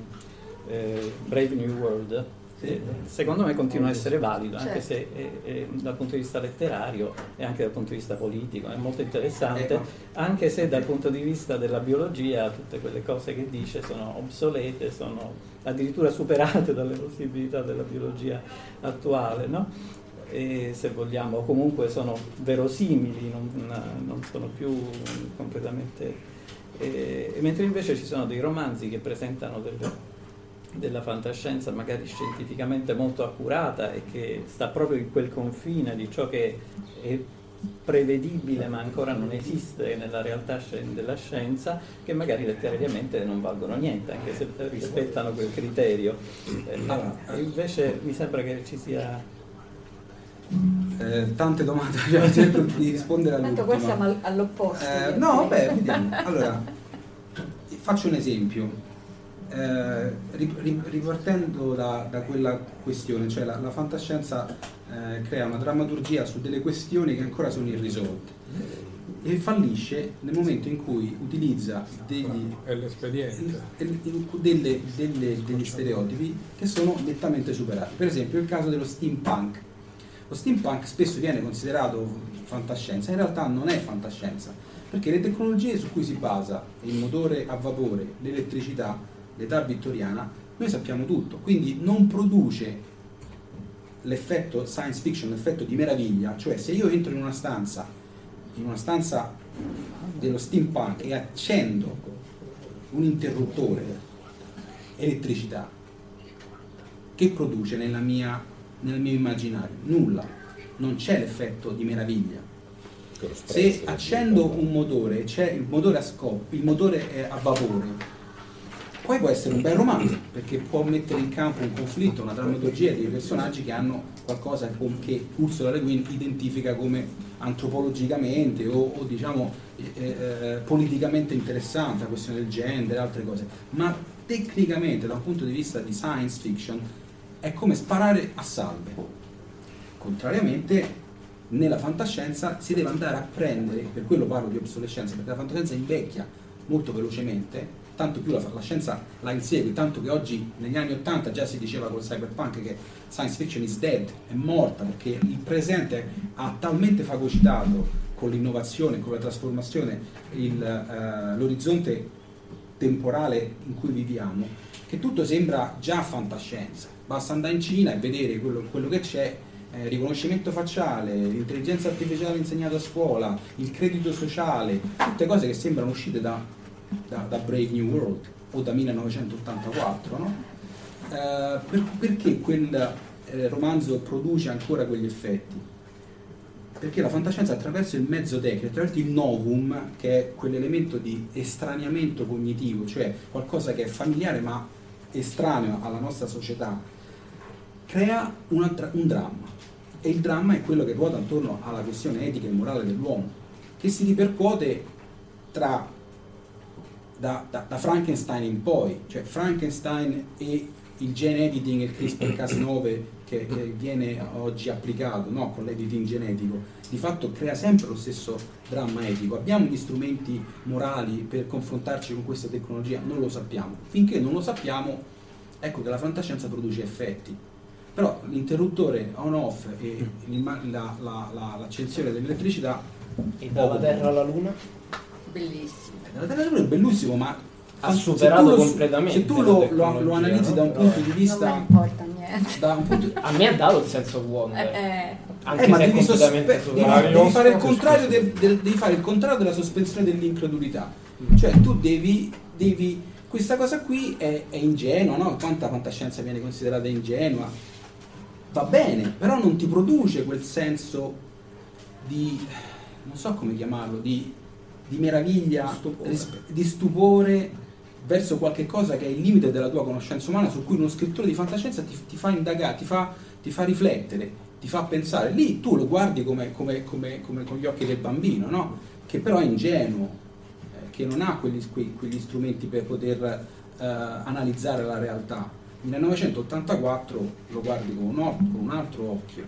eh, Brave New World, eh, secondo me continua a essere valido, anche Certo. se eh, eh, dal punto di vista letterario e anche dal punto di vista politico è molto interessante, Ecco. anche se dal punto di vista della biologia tutte quelle cose che dice sono obsolete, sono addirittura superate dalle possibilità della biologia attuale, no? E se vogliamo, comunque sono verosimili, non, non sono più completamente... eh, e mentre invece ci sono dei romanzi che presentano delle- della fantascienza magari scientificamente molto accurata e che sta proprio in quel confine di ciò che è prevedibile ma ancora non esiste nella realtà della scienza che magari letterariamente non valgono niente anche se rispettano quel criterio Eh, e invece mi sembra che ci sia Eh, tante domande, cerco di rispondere Tanto all'ultima. qua siamo al- all'opposto. Eh, no, beh, vediamo. Allora, faccio un esempio. Eh, ri- ri- ripartendo da, da quella questione, cioè la, la fantascienza eh, crea una drammaturgia su delle questioni che ancora sono irrisolte e fallisce nel momento in cui utilizza degli, delle- delle- degli stereotipi che sono nettamente superati. Per esempio il caso dello steampunk. Lo steampunk spesso viene considerato fantascienza, in realtà non è fantascienza, perché le tecnologie su cui si basa, il motore a vapore, l'elettricità, l'età vittoriana, noi sappiamo tutto, quindi non produce l'effetto science fiction, l'effetto di meraviglia, cioè se io entro in una stanza, in una stanza dello steampunk e accendo un interruttore elettricità, che produce nella mia, nel mio immaginario? Nulla, non c'è l'effetto di meraviglia. Se accendo un motore, c'è il motore a scoppio, il motore è a vapore, poi può essere un bel romanzo, perché può mettere in campo un conflitto, una drammaturgia di personaggi che hanno qualcosa che Ursula Le Guin identifica come antropologicamente o, o, diciamo eh, eh, politicamente interessante, la questione del gender e altre cose. Ma tecnicamente, da un punto di vista di science fiction, è come sparare a salve. Contrariamente, nella fantascienza si deve andare a prendere, per quello parlo di obsolescenza, perché la fantascienza invecchia molto velocemente, tanto più la, la scienza la insegue, tanto che oggi negli anni 80 già si diceva col cyberpunk che science fiction is dead, è morta, perché il presente ha talmente fagocitato con l'innovazione, con la trasformazione, il, eh, l'orizzonte temporale in cui viviamo, che tutto sembra già fantascienza. Basta andare in Cina e vedere quello, quello che c'è, eh, riconoscimento facciale, l'intelligenza artificiale insegnata a scuola, il credito sociale, tutte cose che sembrano uscite da, da- da Brave New World o da 1984, no? Eh, per- perché quel eh, romanzo produce ancora quegli effetti? Perché la fantascienza attraverso il mezzo tecnico, attraverso il novum, che è quell'elemento di estraniamento cognitivo, cioè qualcosa che è familiare ma estraneo alla nostra società, crea dra- un dramma. E il dramma è quello che ruota attorno alla questione etica e morale dell'uomo, che si ripercuote tra, da, da- da Frankenstein in poi, cioè Frankenstein e il gene editing e il CRISPR-Cas9 che, che, viene oggi applicato no, con l'editing genetico, di fatto crea sempre lo stesso dramma etico. Abbiamo gli strumenti morali per confrontarci con questa tecnologia? Non lo sappiamo. Finché non lo sappiamo, ecco che la fantascienza produce effetti. Però l'interruttore on-off e la, la, la, l'accensione dell'elettricità... E dalla Terra alla Luna? Bellissimo. Dalla Terra è bellissimo, ma ha superato completamente se tu lo, lo, lo analizzi da un punto di vista non importa niente. punto, a me ha dato il senso buono eh, eh. anche eh, ma se devi, sospe- devi, devi, fare il contrario de, de, devi fare il contrario della sospensione dell'incredulità. Cioè tu devi, devi questa cosa qui è, è ingenua no? quanta fantascienza viene considerata ingenua? Va bene però non ti produce quel senso di non so come chiamarlo di, di meraviglia Stupore. risp- di stupore verso qualche cosa che è il limite della tua conoscenza umana, su cui uno scrittore di fantascienza ti, ti fa indagare, ti fa, ti fa, riflettere, ti fa pensare. Lì tu lo guardi come, come, come, come con gli occhi del bambino, no? che però è ingenuo, eh, che non ha quegli, quegli, quegli strumenti per poter eh, analizzare la realtà. 1984 lo guardi con un, or- con un altro occhio,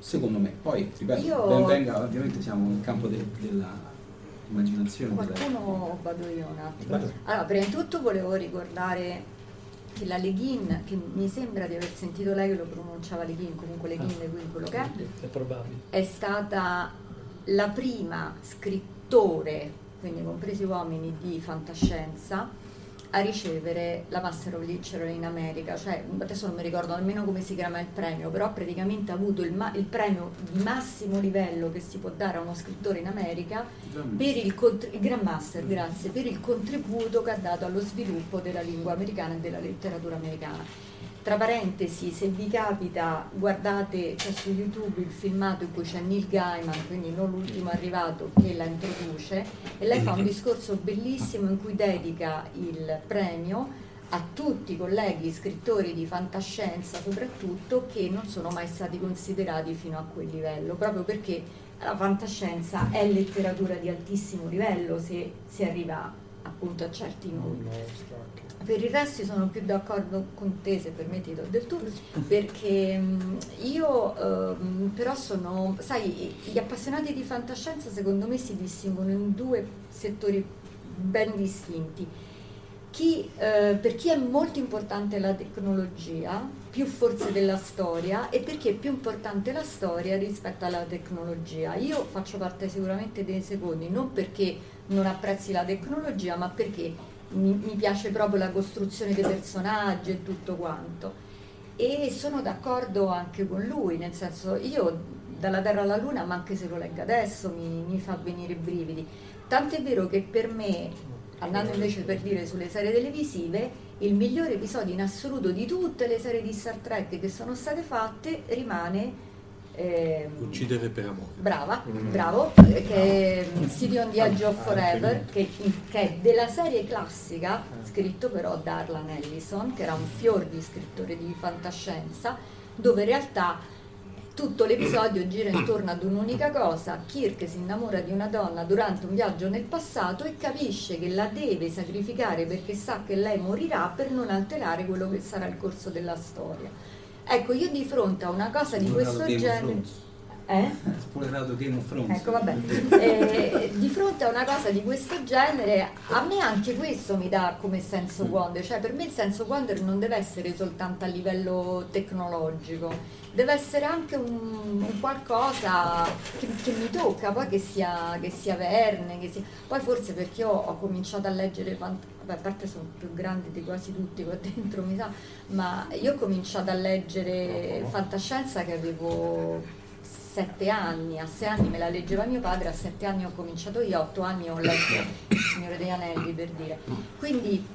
secondo me. Poi, ripeto, Io- ben venga, ovviamente siamo nel campo de- della immaginazione. Qualcuno vado io un attimo. Allora, prima di tutto volevo ricordare che la Leghin, che mi sembra di aver sentito lei che lo pronunciava Leghin, comunque Leghin, quindi quello che è, È probabile. è stata la prima scrittore, quindi compresi uomini di fantascienza, a ricevere la Master of Literature in America, cioè adesso non mi ricordo nemmeno come si chiama il premio, però praticamente ha avuto il, ma- il premio di massimo livello che si può dare a uno scrittore in America per il, contr- il Grand Master, grazie, per il contributo che ha dato allo sviluppo della lingua americana e della letteratura americana. Tra parentesi, se vi capita, guardate c'è su YouTube il filmato in cui c'è Neil Gaiman, quindi non l'ultimo arrivato, che la introduce e lei fa un discorso bellissimo in cui dedica il premio a tutti i colleghi scrittori di fantascienza soprattutto che non sono mai stati considerati fino a quel livello, proprio perché la fantascienza è letteratura di altissimo livello se si arriva appunto a certi numeri. Per il resto sono più d'accordo con te, se permetti, do del tu, perché mh, io ehm, però sono, sai, gli appassionati di fantascienza secondo me si distinguono in due settori ben distinti. Chi, eh, per chi è molto importante la tecnologia, più forse della storia, e per chi è più importante la storia rispetto alla tecnologia. Io faccio parte sicuramente dei secondi, non perché non apprezzi la tecnologia, ma perché mi, mi piace proprio la costruzione dei personaggi e tutto quanto. E sono d'accordo anche con lui, nel senso io dalla Terra alla Luna, ma anche se lo leggo adesso mi, mi fa venire i brividi. Tant'è vero che per me, andando invece per dire sulle serie televisive, il migliore episodio in assoluto di tutte le serie di Star Trek che sono state fatte rimane ehm, Uccidere per amore. Brava, Mm. bravo, che è City on the Edge of Forever, che, che è della serie classica, scritto però da Arlan Ellison, che era un fior di scrittore di fantascienza, dove in realtà tutto l'episodio gira intorno ad un'unica cosa, Kirk si innamora di una donna durante un viaggio nel passato e capisce che la deve sacrificare perché sa che lei morirà per non alterare quello che sarà il corso della storia. Ecco, io di fronte a una cosa di questo genere... Eh? Spoilerato Game of Thrones. Ecco, vabbè. Eh, di fronte a una cosa di questo genere, a me anche questo mi dà come senso wonder, cioè per me il senso wonder non deve essere soltanto a livello tecnologico, deve essere anche un, un qualcosa che, che mi tocca, poi che sia, che sia Verne, che sia... poi forse perché io ho cominciato a leggere vabbè, a parte sono più grandi di quasi tutti qua dentro, mi sa, ma io ho cominciato a leggere fantascienza che avevo sette anni, a sei anni me la leggeva mio padre, a sette anni ho cominciato io, a otto anni ho letto Il Signore degli Anelli per dire. Quindi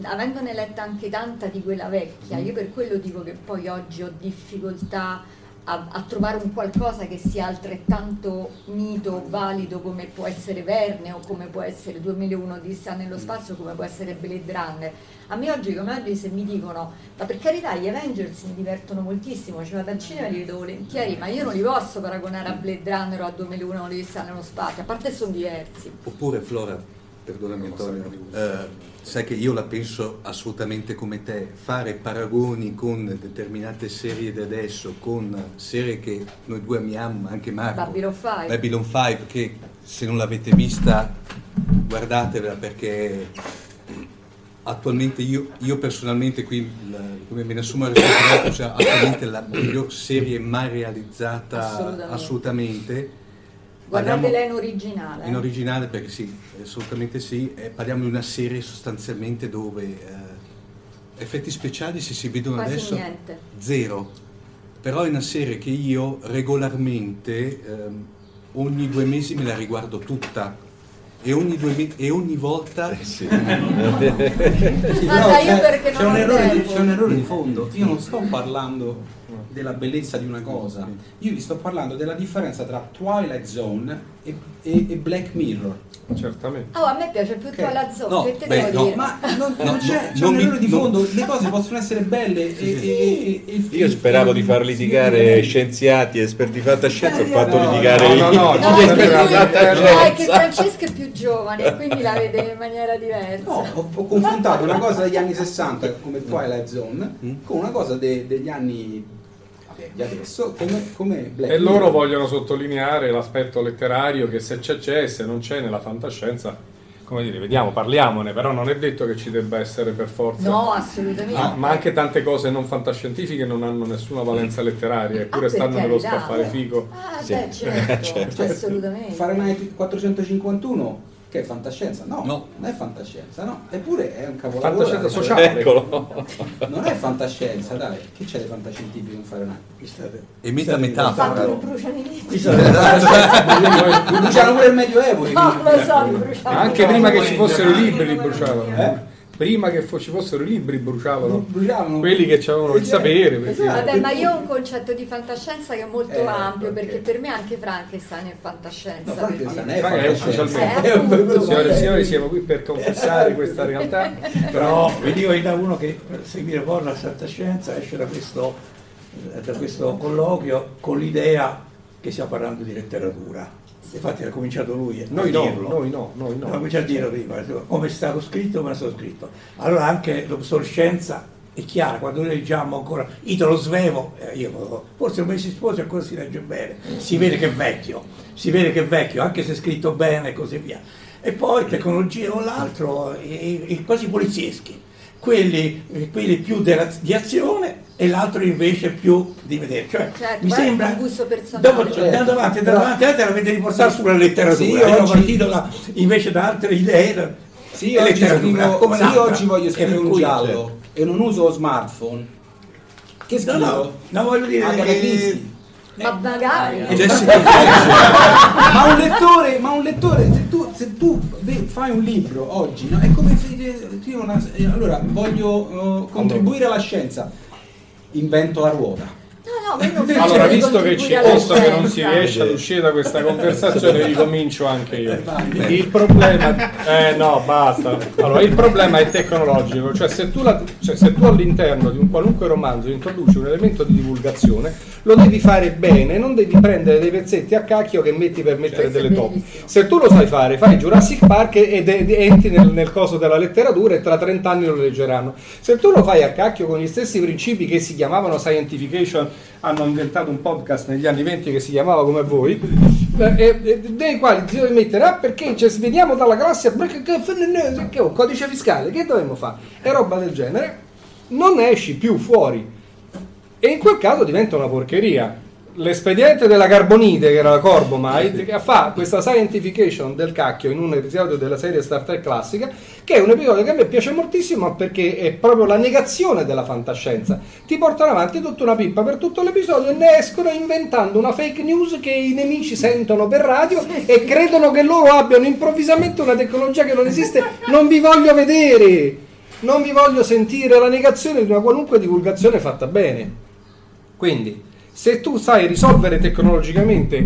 avendone letta anche tanta di quella vecchia, io per quello dico che poi oggi ho difficoltà a, a trovare un qualcosa che sia altrettanto mito, valido come può essere Verne o come può essere 2001 di sta nello spazio, come può essere Blade Runner. A me oggi come oggi se mi dicono, ma per carità gli Avengers mi divertono moltissimo, ci vado al cinema e li vedo volentieri, ma io non li posso paragonare a Blade Runner o a 2001 di sta nello spazio, a parte sono diversi. Oppure Flora, perdonami Antonio, eh, sai che io la penso assolutamente come te, fare paragoni con determinate serie di adesso, con serie che noi due amiamo, ma anche Marco, Babylon 5. Babylon 5, che se non l'avete vista guardatela perché attualmente io, io personalmente qui la- come me ne assumo la responsabilità, cioè attualmente la miglior serie mai realizzata Assolutamente. assolutamente. Guardatela in originale. in originale perché sì, assolutamente sì, eh, parliamo di una serie sostanzialmente dove eh, effetti speciali se si vedono Quasi adesso niente. zero, però è una serie che io regolarmente ehm, ogni due mesi me la riguardo tutta e ogni, due me- e ogni volta Sì, Ah, però dai, io c'è, c'è un errore c'è un errore di fondo. Io non sto parlando della bellezza di una cosa, io vi sto parlando della differenza tra Twilight Zone e, e- e Black Mirror. Certamente. Oh, a me piace più Twilight Zone, No, che te beh, devo no, dire? Ma non, No, non c'è, c'è non un mi- errore di non- fondo, le cose possono essere belle e, e- e- e- e- Io speravo di far litigare scienziati, esperti di fantascienza, ho fatto No, litigare no, i- no, no, No, è che no, è che Francesco è più giovane, e quindi la vede in maniera diversa. No, ho, ho confrontato una cosa degli anni 60 come Twilight Zone con una cosa de- degli anni di adesso come, come Black E loro vogliono sottolineare l'aspetto letterario che se c'è c'è, se non c'è nella fantascienza, come dire, vediamo, parliamone, però non è detto che ci debba essere per forza. No, assolutamente. Ah, ma anche tante cose non fantascientifiche non hanno nessuna valenza letteraria, eppure Ah, stanno nello scaffale figo. Ah, Sì. beh, certo, Certo. assolutamente. Fahrenheit 451 che è fantascienza? No, No. non è fantascienza, no. Eppure è un capolavoro. Fantascienza sociale. Eccolo. Non è fantascienza, dai. Che c'è di fantascientifico in Fahrenheit? Qui state- e meta state metafora. Fatto dimostrando- che bruciano pure il Medioevo. No, lo so. Anche prima che ci fossero i libri li bruciavano. Eh? Prima che ci fossero i libri bruciavano. Bruciavano. Quelli che avevano il sapere. perché- Vabbè, ma io ho un concetto di fantascienza che è molto Eh, ampio, perché? perché per me anche Frankenstein è fantascienza. No, Frankenstein perché- è fantascienza. ufficialmente. Eh. Signore e signori, siamo qui per confessare questa realtà. Però venivo da uno che per seguire poi la fantascienza esce da questo, eh, da questo colloquio con l'idea che stiamo parlando di letteratura. Infatti ha cominciato lui a Noi no, dirlo. noi no, noi No, no. comincia a dirlo prima, come è stato scritto, come è stato scritto. Allora anche l'obsolescenza è chiara, quando noi leggiamo ancora Italo Svevo, eh, io forse un mese sposi ancora si legge bene, si vede che è vecchio, si vede che è vecchio, anche se è scritto bene e così via. E poi tecnologia o l'altro, i, i- quasi polizieschi, quelli, eh, quelli più della- di azione e l'altro invece più di vedere. Cioè, Certo, mi sembra, un gusto personale. dopo Certo. andando avanti, andando Però- avanti, avanti, la avete riportata sulla letteratura. Sì, Io oggi- partito da- invece da altre idee. da- Sì, oggi, scrivo- come sì, oggi voglio scrivere un cui- giallo e non uso lo smartphone. Che No, scrivo? no, no, voglio dire Agatha che- Christie. Ma magari. Jessica ma un lettore, ma un lettore, se tu, se tu fai un libro oggi, no? è come se io una- eh, allora voglio eh, contribuire alla scienza, invento la ruota. No, no, non Allora, visto che, ci, visto che non si riesce ad uscire da questa conversazione, ricomincio anche io. Il problema, eh no, basta. Allora, il problema è tecnologico, cioè se tu, la- cioè, se tu all'interno di un qualunque romanzo introduci un elemento di divulgazione, lo devi fare bene, non devi prendere dei pezzetti a cacchio che metti per mettere Questo è delle top. Se tu lo sai fare, fai Jurassic Park ed ed entri nel, nel coso della letteratura e tra 30 anni lo leggeranno. Se tu lo fai a cacchio con gli stessi principi che si chiamavano scientification, hanno inventato un podcast negli anni 20 che si chiamava come voi, eh, dei quali ti devi mettere, ah perché cioè, se veniamo dalla che, che, un codice fiscale, che dovremmo fare? E roba del genere, non ne esci più fuori. E in quel caso diventa una porcheria. L'espediente della Carbonite, che era la Corbomite, che fa questa scientification del cacchio in un episodio della serie Star Trek classica, che è un episodio che a me piace moltissimo perché è proprio la negazione della fantascienza. Ti portano avanti tutta una pippa per tutto l'episodio e ne escono inventando una fake news che i nemici sentono per radio e credono che loro abbiano improvvisamente una tecnologia che non esiste. Non vi voglio vedere! Non vi voglio sentire la negazione di una qualunque divulgazione fatta bene. Quindi, se tu sai risolvere tecnologicamente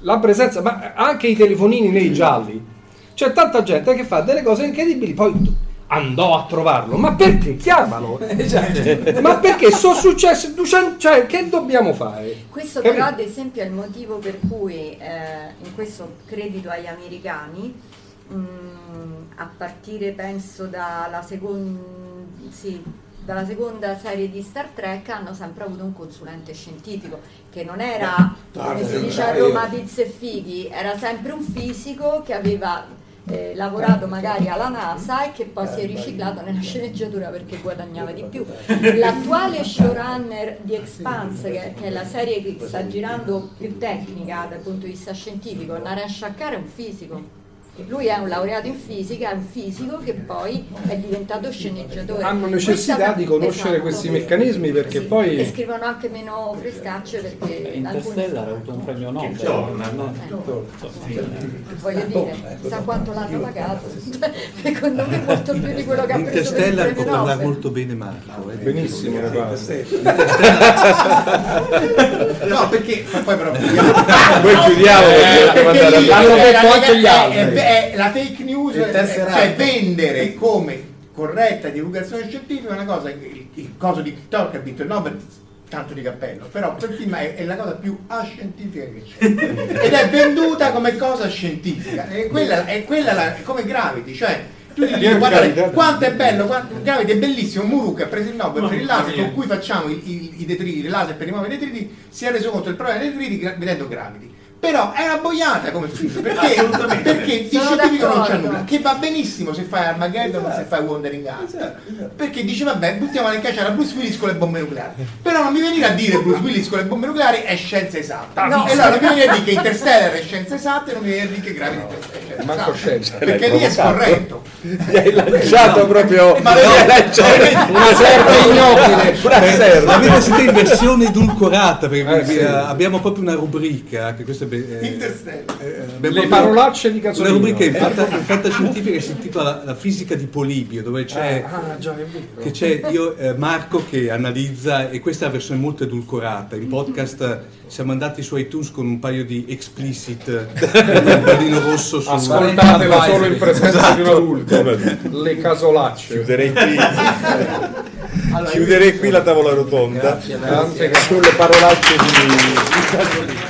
la presenza, ma anche i telefonini nei gialli, c'è tanta gente che fa delle cose incredibili, poi andò a trovarlo, ma perché? Chiamalo! ma perché sono successe, cioè che dobbiamo fare? Questo Capito? però ad esempio è il motivo per cui, eh, in questo credito agli americani, mh, a partire penso dalla seconda, sì, dalla seconda serie di Star Trek hanno sempre avuto un consulente scientifico che non era, come si dice a Roma, pizze e fighi, era sempre un fisico che aveva eh, lavorato magari alla NASA e che poi si è riciclato nella sceneggiatura perché guadagnava di più. L'attuale showrunner di Expanse, che, che, è la serie che sta girando più tecnica dal punto di vista scientifico, Naren Shakkar è un fisico lui è un laureato in fisica, è un fisico che poi è diventato sceneggiatore. Hanno necessità Questa, di conoscere esatto, questi meccanismi perché sì, poi... E scrivono anche meno frescacce perché... Interstellar ha avuto un premio Nobel. Eh. Voglio dire, sa quanto l'hanno pagato. Secondo me molto più di quello che ha preso Interstellar può parlare molto bene Marco. Eh. Benissimo, no, perché... Poi però... Poi chiudiamo perché l'hanno detto anche gli altri è la fake news, cioè vendere come corretta divulgazione scientifica è una cosa, il, il coso di TikTok ha vinto il Nobel, tanto di cappello, però quel film è, è la cosa più ascientifica che c'è. Ed è venduta come cosa scientifica, e quella, è, quella la, è come Gravity, cioè tu ti dici guardate quanto è bello, quanto, Gravity è bellissimo, Muruk ha preso il Nobel per il laser con cui facciamo i, i, i detriti, il laser per rimuovere i detriti, si è reso conto del problema dei detriti vedendo Gravity però è una boiata come film perché, perché di scientifico non c'è nulla che va benissimo se fai Armageddon esatto. se fai Wandering Earth esatto, esatto. perché dice vabbè buttiamo in caccia a Bruce Willis con le bombe nucleari però non mi venire a dire Bruce Willis con le bombe nucleari è scienza esatta no, e allora non mi venire a dire che Interstellar è scienza esatta e non mi venire a dire che Gravity è scienza esatta manco scienza perché lì è scorretto mi hai lanciato proprio ma no, una serva ignobile l'avete sentito in versione edulcorata perché eh, abbiamo proprio una rubrica che questo è eh, eh, le parolacce di Cazzolino. Una rubrica in, fatta, in fantascientifica che si intitola la, la, fisica di Polibio, dove c'è, ah, ah, già, che c'è io, eh, Marco che analizza, e questa è la versione molto edulcorata. In podcast siamo andati su iTunes con un paio di explicit, un pallino rosso su Ascoltatelo solo in presenza esatto. di un adulto. Le casolacce. Chiuderei qui. allora, Chiuderei qui la tavola rotonda. Grazie, grazie. Sulle parolacce di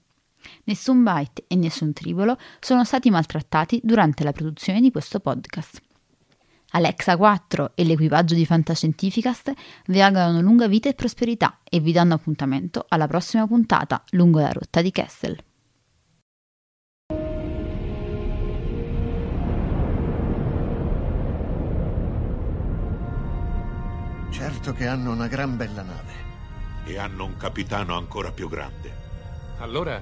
Nessun byte e nessun tribolo sono stati maltrattati durante la produzione di questo podcast. Alexa 4 e l'equipaggio di Fantascientificast vi augurano lunga vita e prosperità e vi danno appuntamento alla prossima puntata lungo la rotta di Kessel. Certo che hanno una gran bella nave. E hanno un capitano ancora più grande. Allora